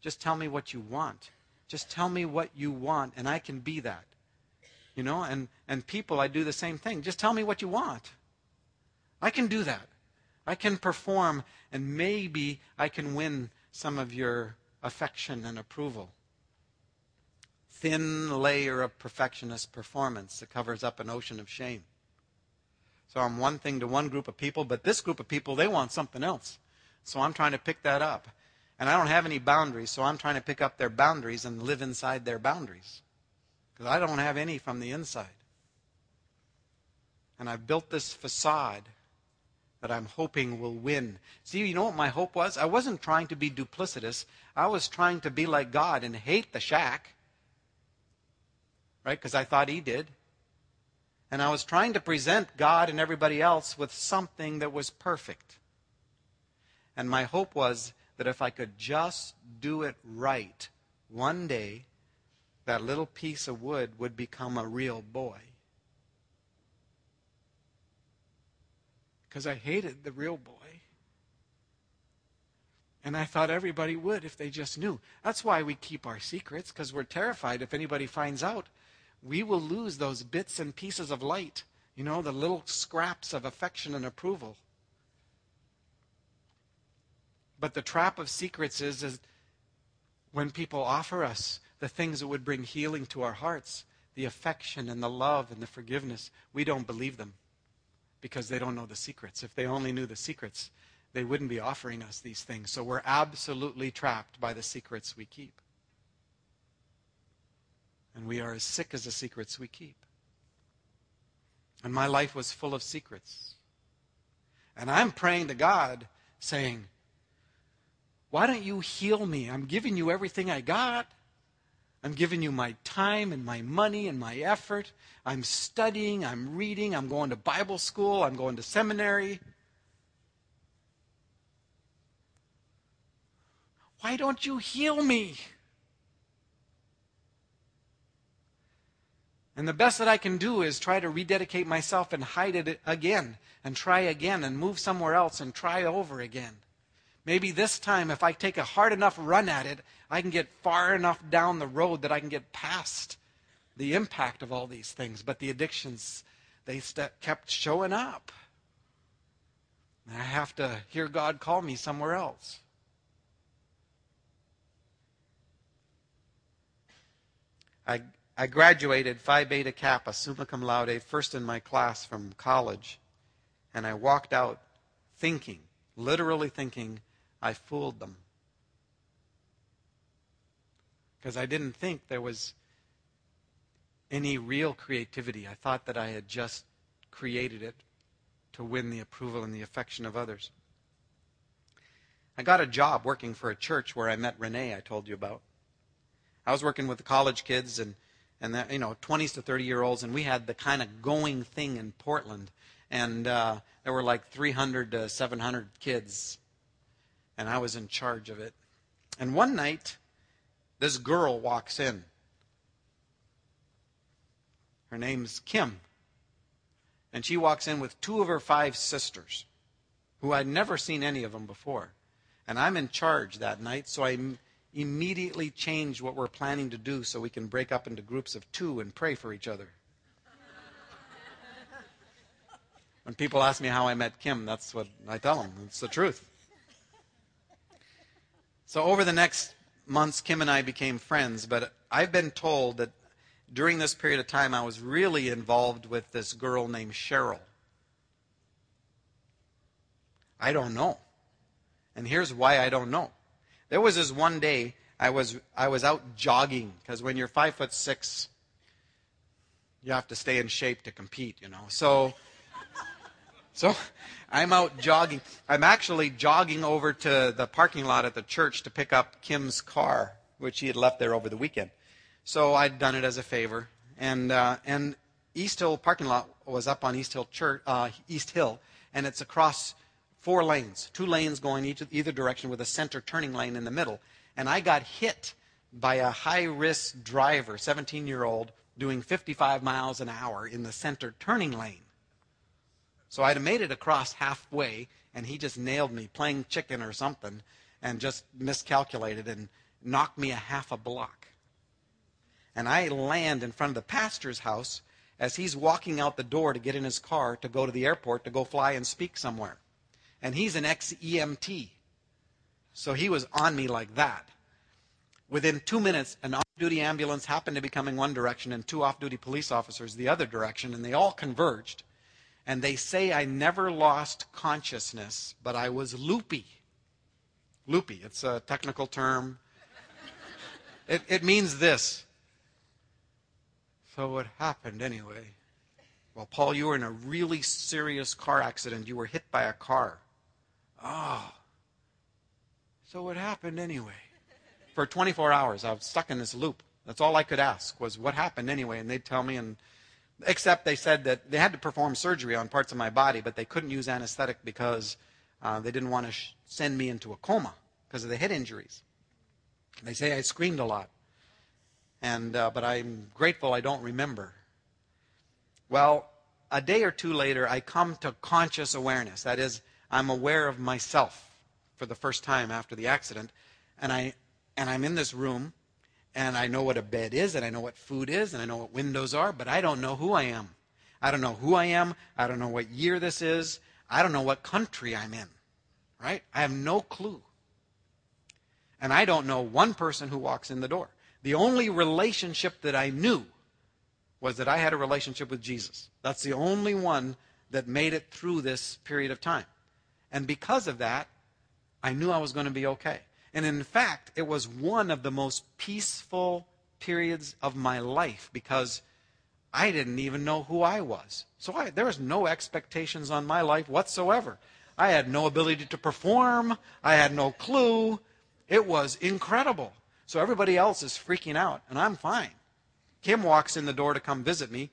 just tell me what you want. Just tell me what you want, and I can be that. You know, and, and people, I do the same thing. Just tell me what you want. I can do that. I can perform, and maybe I can win some of your affection and approval thin layer of perfectionist performance that covers up an ocean of shame. So I'm one thing to one group of people, but this group of people, they want something else. So I'm trying to pick that up. And I don't have any boundaries, so I'm trying to pick up their boundaries and live inside their boundaries. Because I don't have any from the inside. And I've built this facade that I'm hoping will win. See, you know what my hope was? I wasn't trying to be duplicitous. I was trying to be like God and hate the shack right? Because I thought he did. And I was trying to present God and everybody else with something that was perfect. And my hope was that if I could just do it right, one day that little piece of wood would become a real boy. Because I hated the real boy. And I thought everybody would if they just knew. That's why we keep our secrets, because we're terrified if anybody finds out we will lose those bits and pieces of light, you know, the little scraps of affection and approval. But the trap of secrets is, is when people offer us the things that would bring healing to our hearts, the affection and the love and the forgiveness, we don't believe them because they don't know the secrets. If they only knew the secrets, they wouldn't be offering us these things. So we're absolutely trapped by the secrets we keep. And we are as sick as the secrets we keep. And my life was full of secrets. And I'm praying to God, saying, Why don't you heal me? I'm giving you everything I got. I'm giving you my time and my money and my effort. I'm studying, I'm reading, I'm going to Bible school, I'm going to seminary. Why don't you heal me? And the best that I can do is try to rededicate myself and hide it again and try again and move somewhere else and try over again. Maybe this time, if I take a hard enough run at it, I can get far enough down the road that I can get past the impact of all these things. But the addictions, they st- kept showing up. And I have to hear God call me somewhere else. I I graduated Phi Beta Kappa, summa cum laude, first in my class from college. And I walked out thinking, literally thinking, I fooled them. Because I didn't think there was any real creativity. I thought that I had just created it to win the approval and the affection of others. I got a job working for a church where I met Renee, I told you about. I was working with the college kids and and that, you know 20s to 30 year olds and we had the kind of going thing in portland and uh, there were like 300 to 700 kids and i was in charge of it. And one night this girl walks in. Her name's kim. And she walks in with two of her five sisters who i'd never seen any of them before. And i'm in charge that night so i immediately change what we're planning to do so we can break up into groups of two and pray for each other. when people ask me how I met Kim, that's what I tell them. It's the truth. So over the next months, Kim and I became friends, but I've been told that during this period of time, I was really involved with this girl named Cheryl. I don't know. And here's why I don't know. There was this one day I was I was out jogging because when you're five foot six, you have to stay in shape to compete, you know. So so I'm out jogging. I'm actually jogging over to the parking lot at the church to pick up Kim's car, which he had left there over the weekend. So I'd done it as a favor, and uh, and East Hill parking lot was up on East Hill Church, uh, East Hill, and it's across four lanes, two lanes going each, either direction with a center turning lane in the middle. And I got hit by a high risk driver, 17 year old, doing 55 miles an hour in the center turning lane. So I'd made it across halfway, and he just nailed me playing chicken or something and just miscalculated and knocked me a half a block. And I land in front of the pastor's house as he's walking out the door to get in his car to go to the airport to go fly and speak somewhere and he's an ex EMT. So he was on me like that. Within two minutes, an off duty ambulance happened to be coming one direction and two off duty police officers the other direction, and they all converged. And they say I never lost consciousness, but I was loopy. Loopy, it's a technical term. It, it means this. So, what happened anyway? Well, Paul, you were in a really serious car accident. You were hit by a car. Oh. So what happened anyway? For 24 hours, I was stuck in this loop. That's all I could ask was what happened anyway, and they'd tell me. And except they said that they had to perform surgery on parts of my body, but they couldn't use anesthetic because uh, they didn't want to sh- send me into a coma because of the head injuries. They say I screamed a lot, and uh, but I'm grateful I don't remember. Well, a day or two later, I come to conscious awareness. That is, I'm aware of myself for the first time after the accident, and I and I'm in this room, and I know what a bed is, and I know what food is, and I know what windows are, but I don't know who I am. I don't know who I am. I don't know what year this is. I don't know what country I'm in. Right? I have no clue. And I don't know one person who walks in the door. The only relationship that I knew was that I had a relationship with Jesus. That's the only one that made it through this period of time. And because of that, I knew I was going to be okay. And in fact, it was one of the most peaceful periods of my life because I didn't even know who I was. So I, there was no expectations on my life whatsoever. I had no ability to perform. I had no clue. It was incredible. So everybody else is freaking out, and I'm fine. Kim walks in the door to come visit me,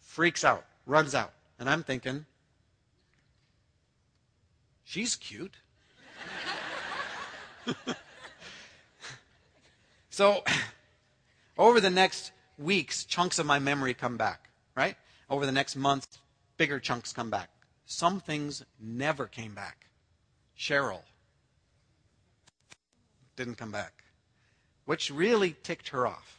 freaks out, runs out. And I'm thinking, she's cute. so, over the next weeks, chunks of my memory come back, right? Over the next month, bigger chunks come back. Some things never came back. Cheryl didn't come back, which really ticked her off.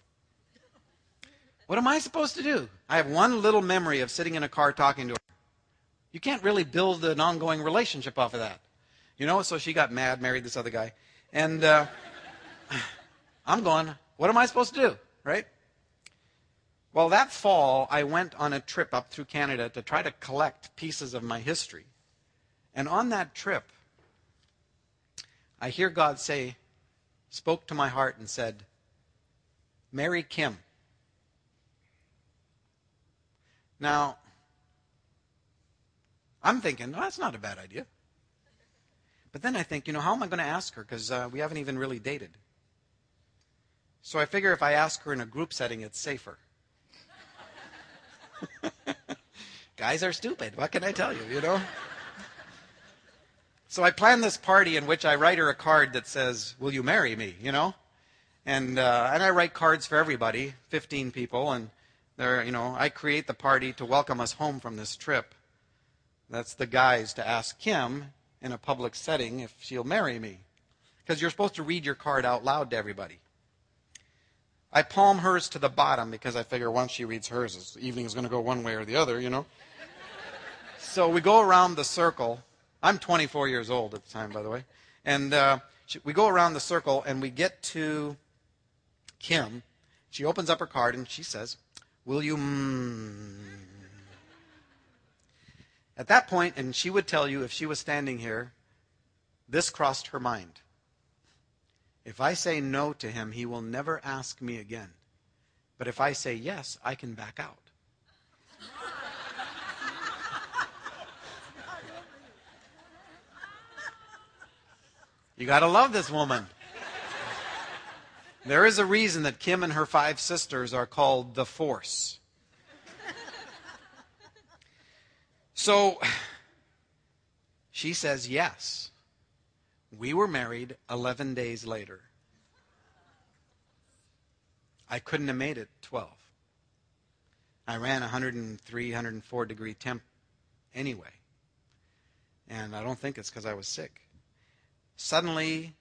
What am I supposed to do? I have one little memory of sitting in a car talking to her. You can't really build an ongoing relationship off of that. You know, so she got mad, married this other guy. And uh, [SIGHS] I'm going, what am I supposed to do? Right? Well, that fall, I went on a trip up through Canada to try to collect pieces of my history. And on that trip, I hear God say, spoke to my heart and said, Marry Kim. Now, I'm thinking, oh, that's not a bad idea. But then I think, you know, how am I going to ask her? Because uh, we haven't even really dated. So I figure if I ask her in a group setting, it's safer. [LAUGHS] Guys are stupid. What can I tell you, you know? So I plan this party in which I write her a card that says, Will you marry me? You know? And, uh, and I write cards for everybody, 15 people, and there, you know, I create the party to welcome us home from this trip. That's the guys to ask Kim in a public setting if she'll marry me. Because you're supposed to read your card out loud to everybody. I palm hers to the bottom because I figure once she reads hers, the evening is going to go one way or the other, you know. so we go around the circle. I'm 24 years old at the time, by the way. And uh, we go around the circle and we get to Kim. She opens up her card and she says, Will you. Mm? At that point, and she would tell you if she was standing here, this crossed her mind. If I say no to him, he will never ask me again. But if I say yes, I can back out. You got to love this woman. There is a reason that Kim and her five sisters are called the Force. So [SIGHS] she says yes. We were married 11 days later. I couldn't have made it 12. I ran 103, 104 degree temp anyway. And I don't think it's because I was sick. Suddenly,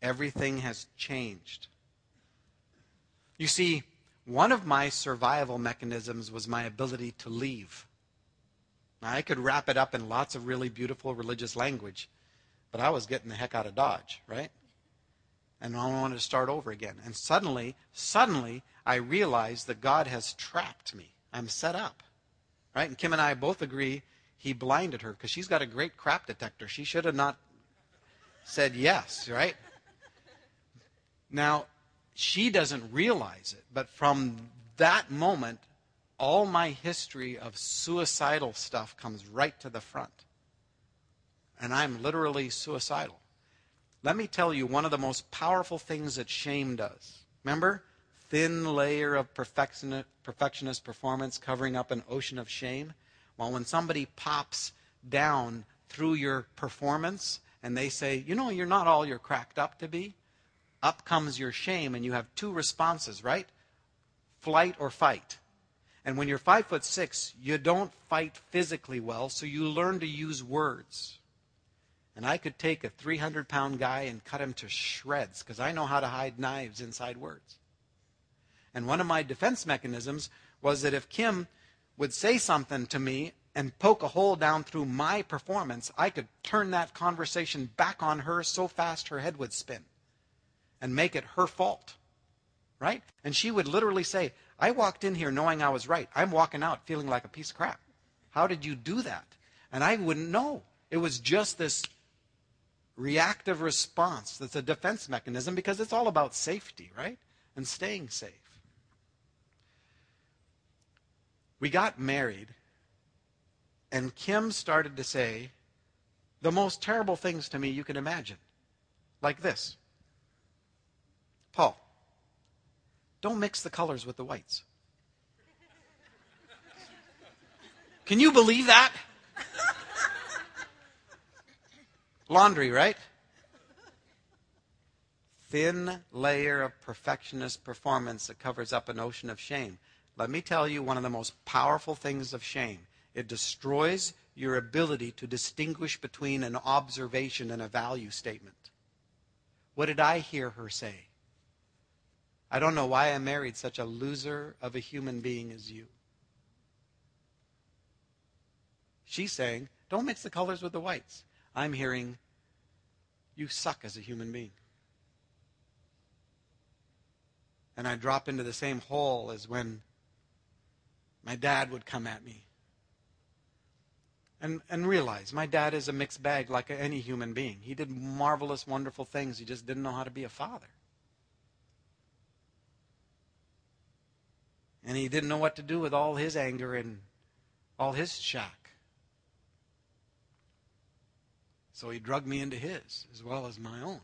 everything has changed. You see, one of my survival mechanisms was my ability to leave. Now, I could wrap it up in lots of really beautiful religious language, but I was getting the heck out of Dodge, right? And I wanted to start over again. And suddenly, suddenly, I realized that God has trapped me. I'm set up. Right? And Kim and I both agree he blinded her because she's got a great crap detector. She should have not said yes, right? Now, she doesn't realize it, but from that moment, all my history of suicidal stuff comes right to the front and I'm literally suicidal. Let me tell you one of the most powerful things that shame does. Remember? Thin layer of perfectionist performance covering up an ocean of shame. Well, when somebody pops down through your performance and they say, you know, you're not all you're cracked up to be, up comes your shame, and you have two responses, right? Flight or fight. And when you're five foot six, you don't fight physically well, so you learn to use words. And I could take a 300 pound guy and cut him to shreds because I know how to hide knives inside words. And one of my defense mechanisms was that if Kim would say something to me and poke a hole down through my performance, I could turn that conversation back on her so fast her head would spin and make it her fault. Right? And she would literally say, I walked in here knowing I was right. I'm walking out feeling like a piece of crap. How did you do that? And I wouldn't know. It was just this reactive response that's a defense mechanism because it's all about safety, right? And staying safe. We got married, and Kim started to say the most terrible things to me you can imagine. like this Paul, don't mix the colors with the whites. Can you believe that? Laundry, right? Thin layer of perfectionist performance that covers up an ocean of shame. Let me tell you one of the most powerful things of shame it destroys your ability to distinguish between an observation and a value statement. What did I hear her say? I don't know why I married such a loser of a human being as you. She's saying, don't mix the colors with the whites. I'm hearing, you suck as a human being. And I drop into the same hole as when my dad would come at me. And, and realize my dad is a mixed bag like any human being. He did marvelous, wonderful things. He just didn't know how to be a father. And he didn't know what to do with all his anger and all his shack. So he drugged me into his as well as my own.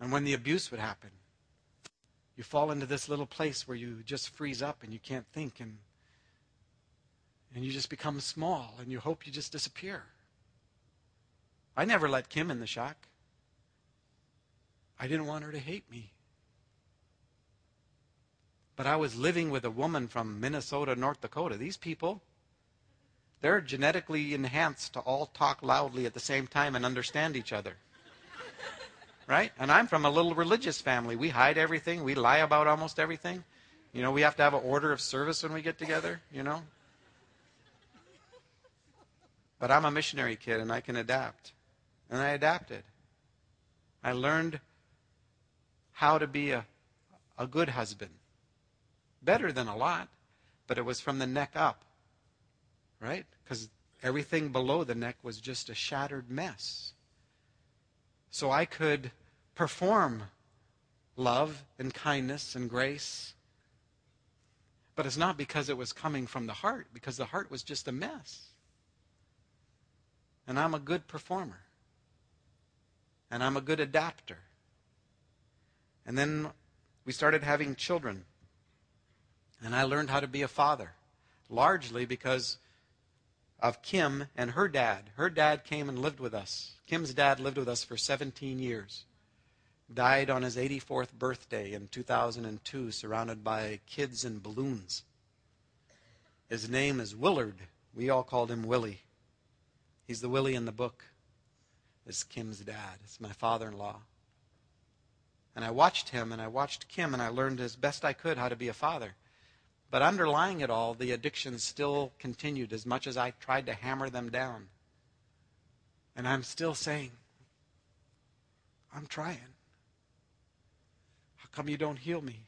And when the abuse would happen, you fall into this little place where you just freeze up and you can't think and and you just become small and you hope you just disappear. I never let Kim in the shack. I didn't want her to hate me. But I was living with a woman from Minnesota, North Dakota. These people, they're genetically enhanced to all talk loudly at the same time and understand each other. Right? And I'm from a little religious family. We hide everything, we lie about almost everything. You know, we have to have an order of service when we get together, you know? But I'm a missionary kid and I can adapt. And I adapted. I learned how to be a, a good husband. Better than a lot, but it was from the neck up. Right? Because everything below the neck was just a shattered mess. So I could perform love and kindness and grace. But it's not because it was coming from the heart, because the heart was just a mess. And I'm a good performer. And I'm a good adapter. And then we started having children. And I learned how to be a father, largely because of Kim and her dad. Her dad came and lived with us. Kim's dad lived with us for 17 years. Died on his 84th birthday in 2002, surrounded by kids and balloons. His name is Willard. We all called him Willie. He's the Willie in the book. It's Kim's dad. It's my father in law. And I watched him and I watched Kim and I learned as best I could how to be a father. But underlying it all, the addictions still continued as much as I tried to hammer them down. And I'm still saying, I'm trying. How come you don't heal me?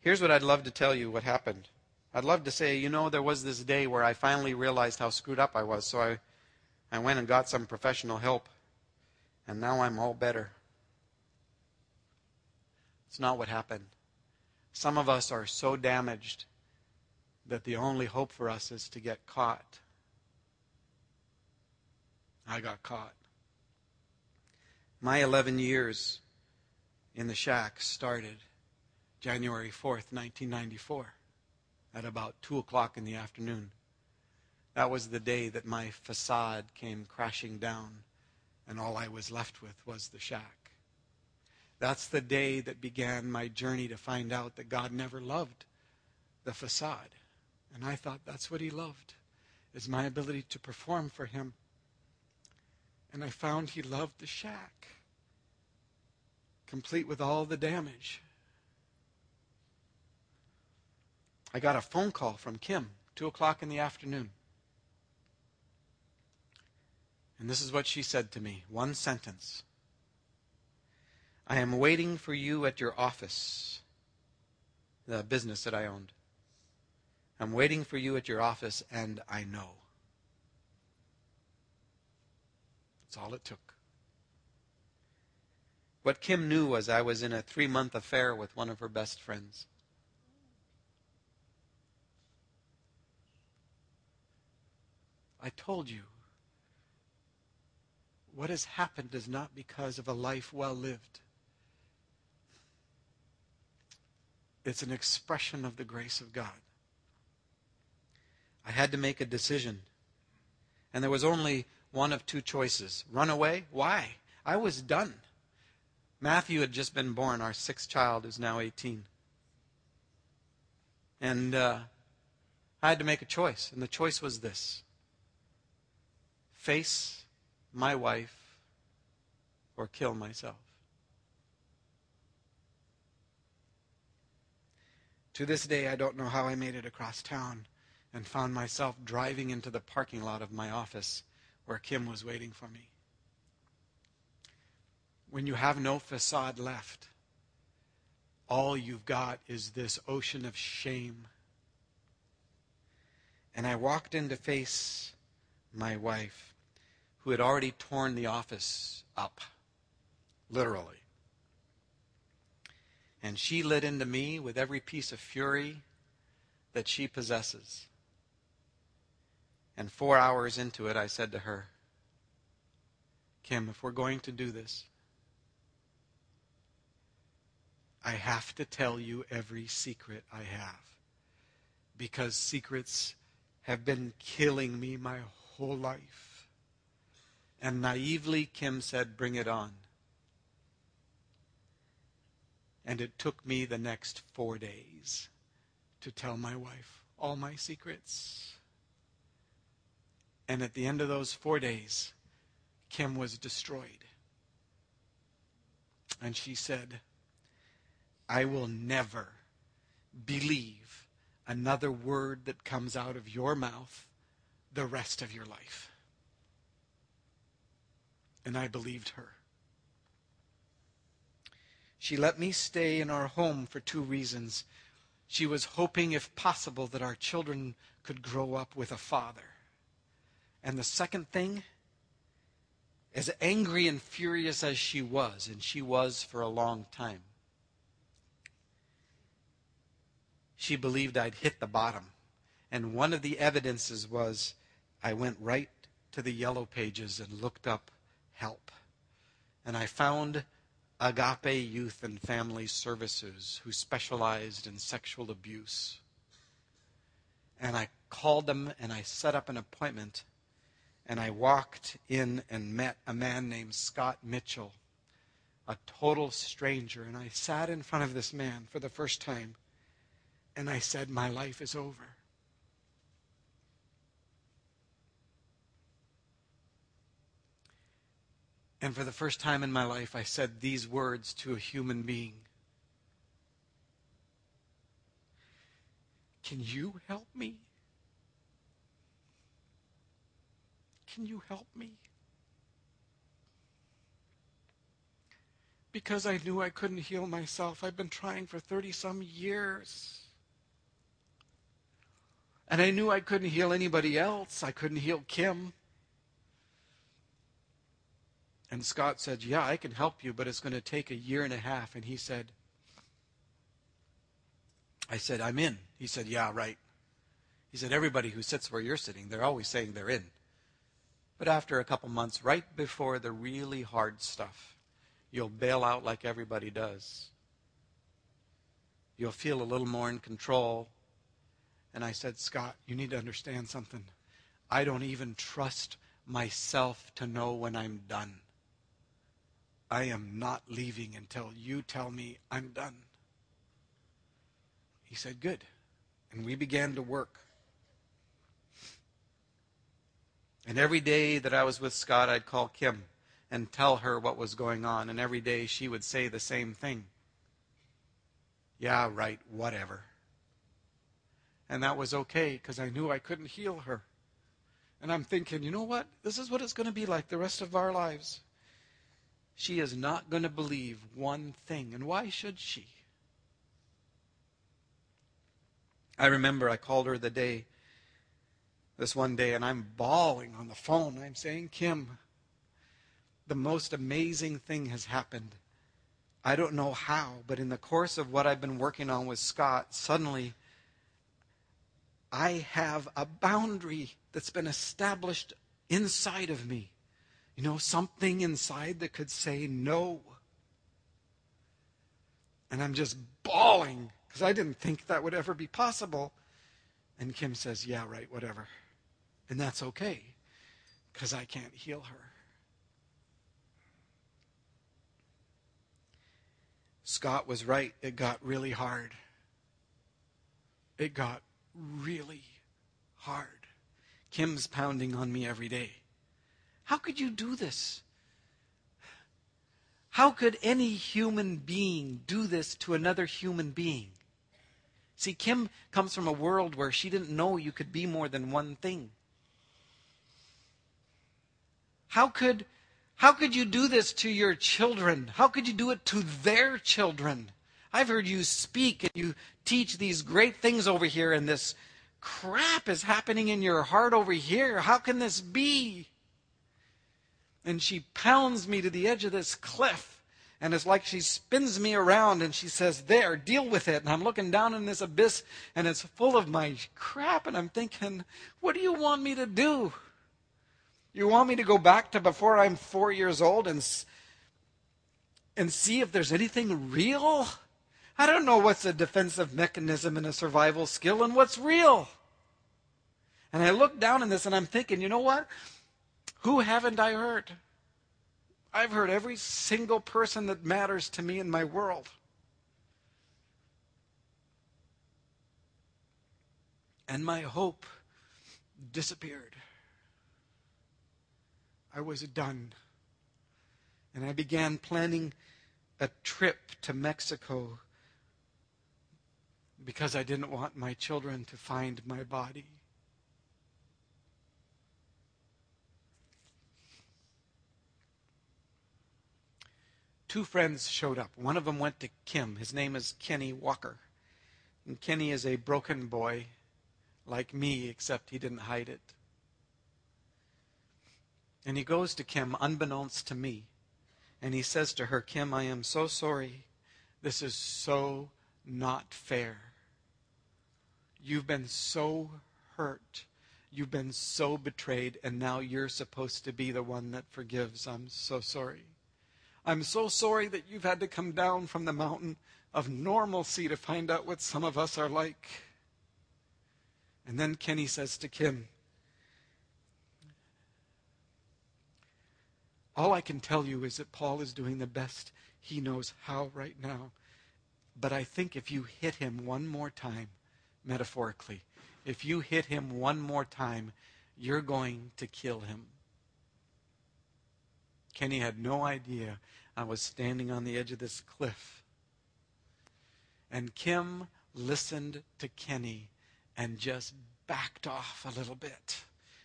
Here's what I'd love to tell you what happened. I'd love to say, you know, there was this day where I finally realized how screwed up I was. So I, I went and got some professional help. And now I'm all better. It's not what happened. Some of us are so damaged that the only hope for us is to get caught. I got caught. My 11 years in the shack started January 4th, 1994, at about 2 o'clock in the afternoon. That was the day that my facade came crashing down, and all I was left with was the shack. That's the day that began my journey to find out that God never loved the facade. And I thought that's what he loved, is my ability to perform for him. And I found he loved the shack, complete with all the damage. I got a phone call from Kim, 2 o'clock in the afternoon. And this is what she said to me one sentence. I am waiting for you at your office, the business that I owned. I'm waiting for you at your office, and I know. That's all it took. What Kim knew was I was in a three month affair with one of her best friends. I told you. What has happened is not because of a life well lived. It's an expression of the grace of God. I had to make a decision. And there was only one of two choices run away. Why? I was done. Matthew had just been born, our sixth child, who's now 18. And uh, I had to make a choice. And the choice was this face my wife or kill myself. To this day, I don't know how I made it across town and found myself driving into the parking lot of my office where Kim was waiting for me. When you have no facade left, all you've got is this ocean of shame. And I walked in to face my wife, who had already torn the office up, literally. And she lit into me with every piece of fury that she possesses. And four hours into it, I said to her, Kim, if we're going to do this, I have to tell you every secret I have. Because secrets have been killing me my whole life. And naively, Kim said, Bring it on. And it took me the next four days to tell my wife all my secrets. And at the end of those four days, Kim was destroyed. And she said, I will never believe another word that comes out of your mouth the rest of your life. And I believed her. She let me stay in our home for two reasons. She was hoping, if possible, that our children could grow up with a father. And the second thing, as angry and furious as she was, and she was for a long time, she believed I'd hit the bottom. And one of the evidences was I went right to the yellow pages and looked up help. And I found Agape Youth and Family Services, who specialized in sexual abuse. And I called them and I set up an appointment. And I walked in and met a man named Scott Mitchell, a total stranger. And I sat in front of this man for the first time. And I said, My life is over. And for the first time in my life, I said these words to a human being Can you help me? Can you help me? Because I knew I couldn't heal myself. I've been trying for 30 some years. And I knew I couldn't heal anybody else. I couldn't heal Kim. And Scott said, Yeah, I can help you, but it's going to take a year and a half. And he said, I said, I'm in. He said, Yeah, right. He said, Everybody who sits where you're sitting, they're always saying they're in. But after a couple months, right before the really hard stuff, you'll bail out like everybody does. You'll feel a little more in control. And I said, Scott, you need to understand something. I don't even trust myself to know when I'm done. I am not leaving until you tell me I'm done. He said, Good. And we began to work. And every day that I was with Scott, I'd call Kim and tell her what was going on. And every day she would say the same thing Yeah, right, whatever. And that was okay because I knew I couldn't heal her. And I'm thinking, you know what? This is what it's going to be like the rest of our lives she is not going to believe one thing. And why should she? I remember I called her the day, this one day, and I'm bawling on the phone. I'm saying, Kim, the most amazing thing has happened. I don't know how, but in the course of what I've been working on with Scott, suddenly I have a boundary that's been established inside of me. You know, something inside that could say no. And I'm just bawling because I didn't think that would ever be possible. And Kim says, Yeah, right, whatever. And that's okay because I can't heal her. Scott was right. It got really hard. It got really hard. Kim's pounding on me every day. How could you do this? How could any human being do this to another human being? See, Kim comes from a world where she didn't know you could be more than one thing. How could, how could you do this to your children? How could you do it to their children? I've heard you speak and you teach these great things over here, and this crap is happening in your heart over here. How can this be? And she pounds me to the edge of this cliff. And it's like she spins me around and she says, There, deal with it. And I'm looking down in this abyss and it's full of my crap. And I'm thinking, What do you want me to do? You want me to go back to before I'm four years old and, and see if there's anything real? I don't know what's a defensive mechanism and a survival skill and what's real. And I look down in this and I'm thinking, you know what? Who haven't I hurt? I've hurt every single person that matters to me in my world. And my hope disappeared. I was done. And I began planning a trip to Mexico because I didn't want my children to find my body. Two friends showed up. One of them went to Kim. His name is Kenny Walker. And Kenny is a broken boy like me, except he didn't hide it. And he goes to Kim, unbeknownst to me, and he says to her, Kim, I am so sorry. This is so not fair. You've been so hurt. You've been so betrayed, and now you're supposed to be the one that forgives. I'm so sorry. I'm so sorry that you've had to come down from the mountain of normalcy to find out what some of us are like. And then Kenny says to Kim, All I can tell you is that Paul is doing the best he knows how right now. But I think if you hit him one more time, metaphorically, if you hit him one more time, you're going to kill him. Kenny had no idea I was standing on the edge of this cliff. And Kim listened to Kenny and just backed off a little bit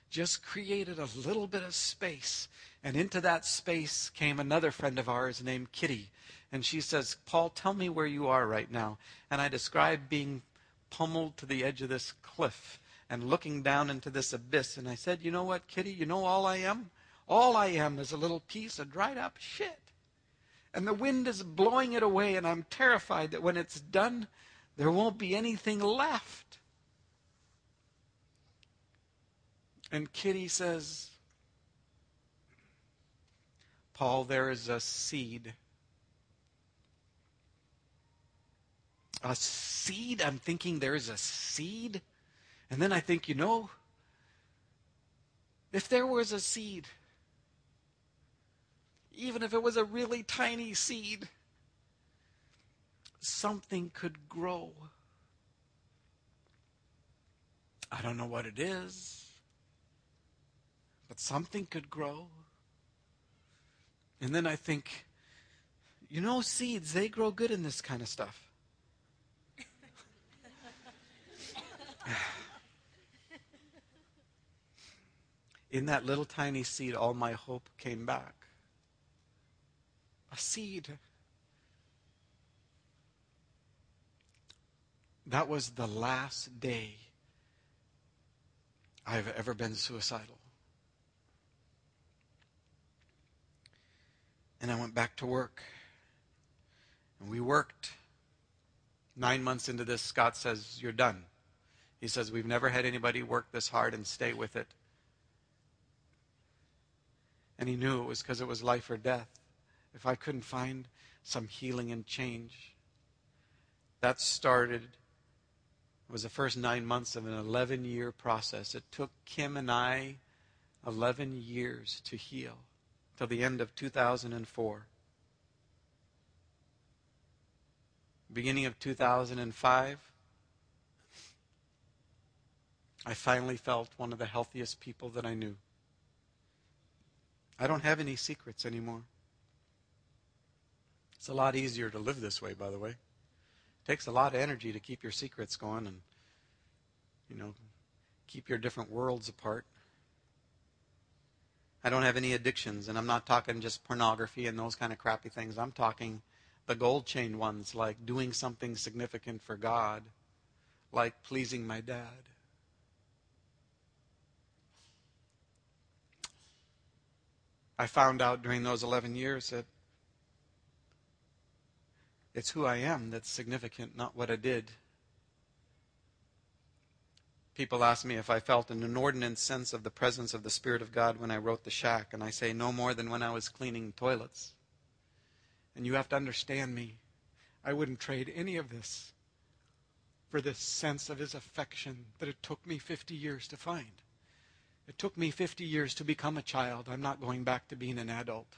just created a little bit of space. And into that space came another friend of ours named Kitty. And she says, Paul, tell me where you are right now. And I described being pummeled to the edge of this cliff and looking down into this abyss. And I said, You know what, Kitty? You know all I am? All I am is a little piece of dried up shit. And the wind is blowing it away, and I'm terrified that when it's done, there won't be anything left. And Kitty says, Paul, there is a seed. A seed? I'm thinking there is a seed. And then I think, you know, if there was a seed, even if it was a really tiny seed, something could grow. I don't know what it is but something could grow. And then I think, you know, seeds, they grow good in this kind of stuff. [LAUGHS] in that little tiny seed, all my hope came back. A seed. That was the last day I've ever been suicidal. And I went back to work. And we worked. Nine months into this, Scott says, You're done. He says, We've never had anybody work this hard and stay with it. And he knew it was because it was life or death. If I couldn't find some healing and change, that started was the first nine months of an 11 year process. It took Kim and I 11 years to heal till the end of 2004. Beginning of 2005, I finally felt one of the healthiest people that I knew. I don't have any secrets anymore. It's a lot easier to live this way, by the way. It takes a lot of energy to keep your secrets going and, you know, keep your different worlds apart. I don't have any addictions, and I'm not talking just pornography and those kind of crappy things. I'm talking the gold chain ones, like doing something significant for God, like pleasing my dad. I found out during those 11 years that it's who I am that's significant, not what I did. People ask me if I felt an inordinate sense of the presence of the Spirit of God when I wrote The Shack, and I say no more than when I was cleaning toilets. And you have to understand me. I wouldn't trade any of this for this sense of His affection that it took me 50 years to find. It took me 50 years to become a child. I'm not going back to being an adult.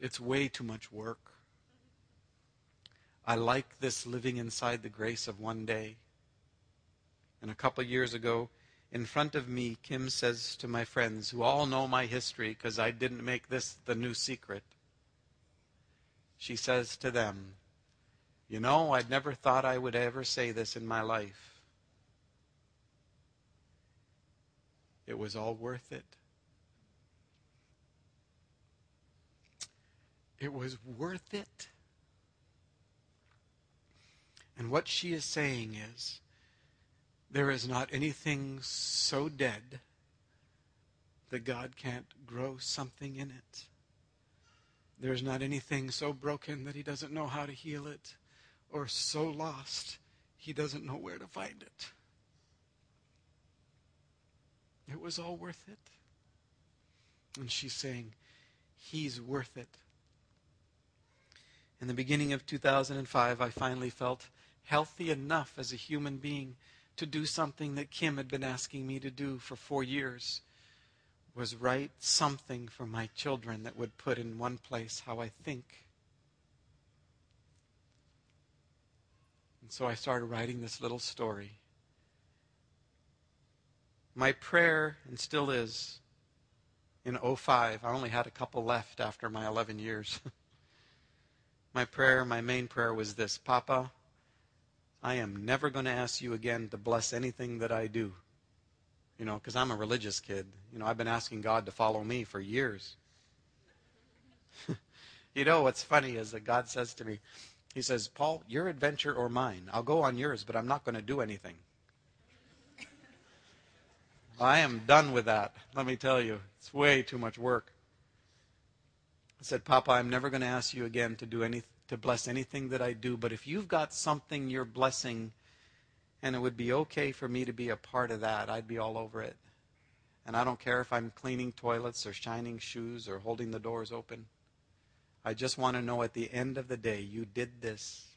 It's way too much work. I like this living inside the grace of one day. And a couple years ago, in front of me, Kim says to my friends, who all know my history because I didn't make this the new secret, she says to them, You know, I'd never thought I would ever say this in my life. It was all worth it. It was worth it. And what she is saying is, there is not anything so dead that God can't grow something in it. There is not anything so broken that He doesn't know how to heal it, or so lost He doesn't know where to find it. It was all worth it. And she's saying, He's worth it. In the beginning of 2005, I finally felt healthy enough as a human being to do something that Kim had been asking me to do for four years was write something for my children that would put in one place how I think. And so I started writing this little story. My prayer, and still is, in 05, I only had a couple left after my 11 years. [LAUGHS] my prayer, my main prayer was this Papa, I am never going to ask you again to bless anything that I do. You know, because I'm a religious kid. You know, I've been asking God to follow me for years. [LAUGHS] you know, what's funny is that God says to me, He says, Paul, your adventure or mine. I'll go on yours, but I'm not going to do anything. [LAUGHS] I am done with that. Let me tell you, it's way too much work. I said, Papa, I'm never going to ask you again to do anything to bless anything that I do, but if you've got something you're blessing and it would be okay for me to be a part of that, I'd be all over it. And I don't care if I'm cleaning toilets or shining shoes or holding the doors open. I just want to know at the end of the day, you did this.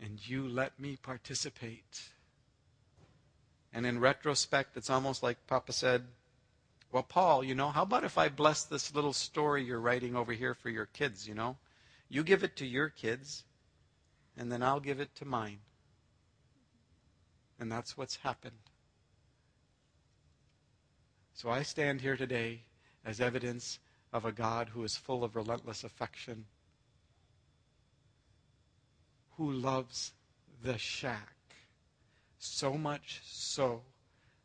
And you let me participate. And in retrospect, it's almost like Papa said, Well, Paul, you know, how about if I bless this little story you're writing over here for your kids, you know? You give it to your kids, and then I'll give it to mine. And that's what's happened. So I stand here today as evidence of a God who is full of relentless affection, who loves the shack so much so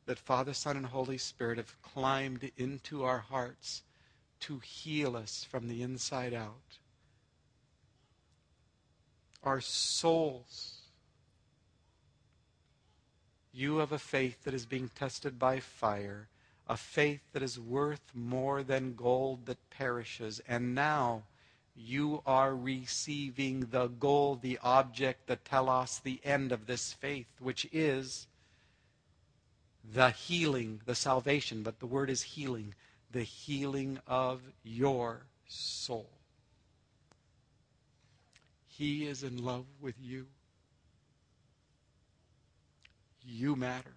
that Father, Son, and Holy Spirit have climbed into our hearts to heal us from the inside out our souls. You have a faith that is being tested by fire, a faith that is worth more than gold that perishes. And now, you are receiving the goal, the object, the telos, the end of this faith, which is the healing, the salvation, but the word is healing, the healing of your soul. He is in love with you. You matter.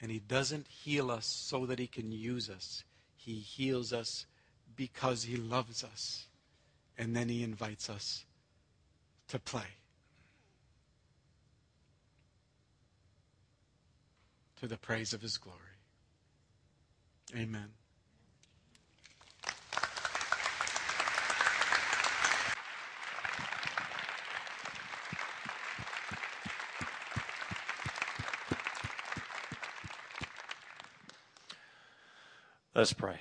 And He doesn't heal us so that He can use us. He heals us because He loves us. And then He invites us to play. To the praise of His glory. Amen. Let's pray.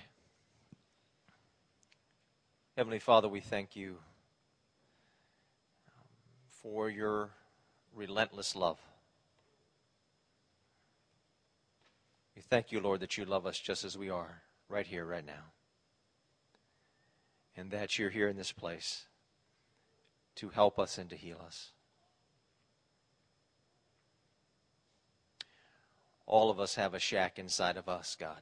Heavenly Father, we thank you for your relentless love. We thank you, Lord, that you love us just as we are, right here, right now. And that you're here in this place to help us and to heal us. All of us have a shack inside of us, God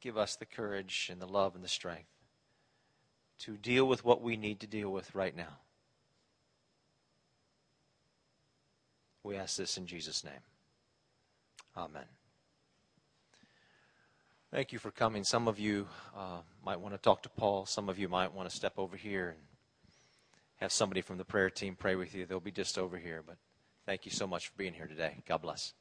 give us the courage and the love and the strength to deal with what we need to deal with right now. We ask this in Jesus' name. Amen. Thank you for coming. Some of you uh, might want to talk to Paul. Some of you might want to step over here and have somebody from the prayer team pray with you. They'll be just over here. But thank you so much for being here today. God bless.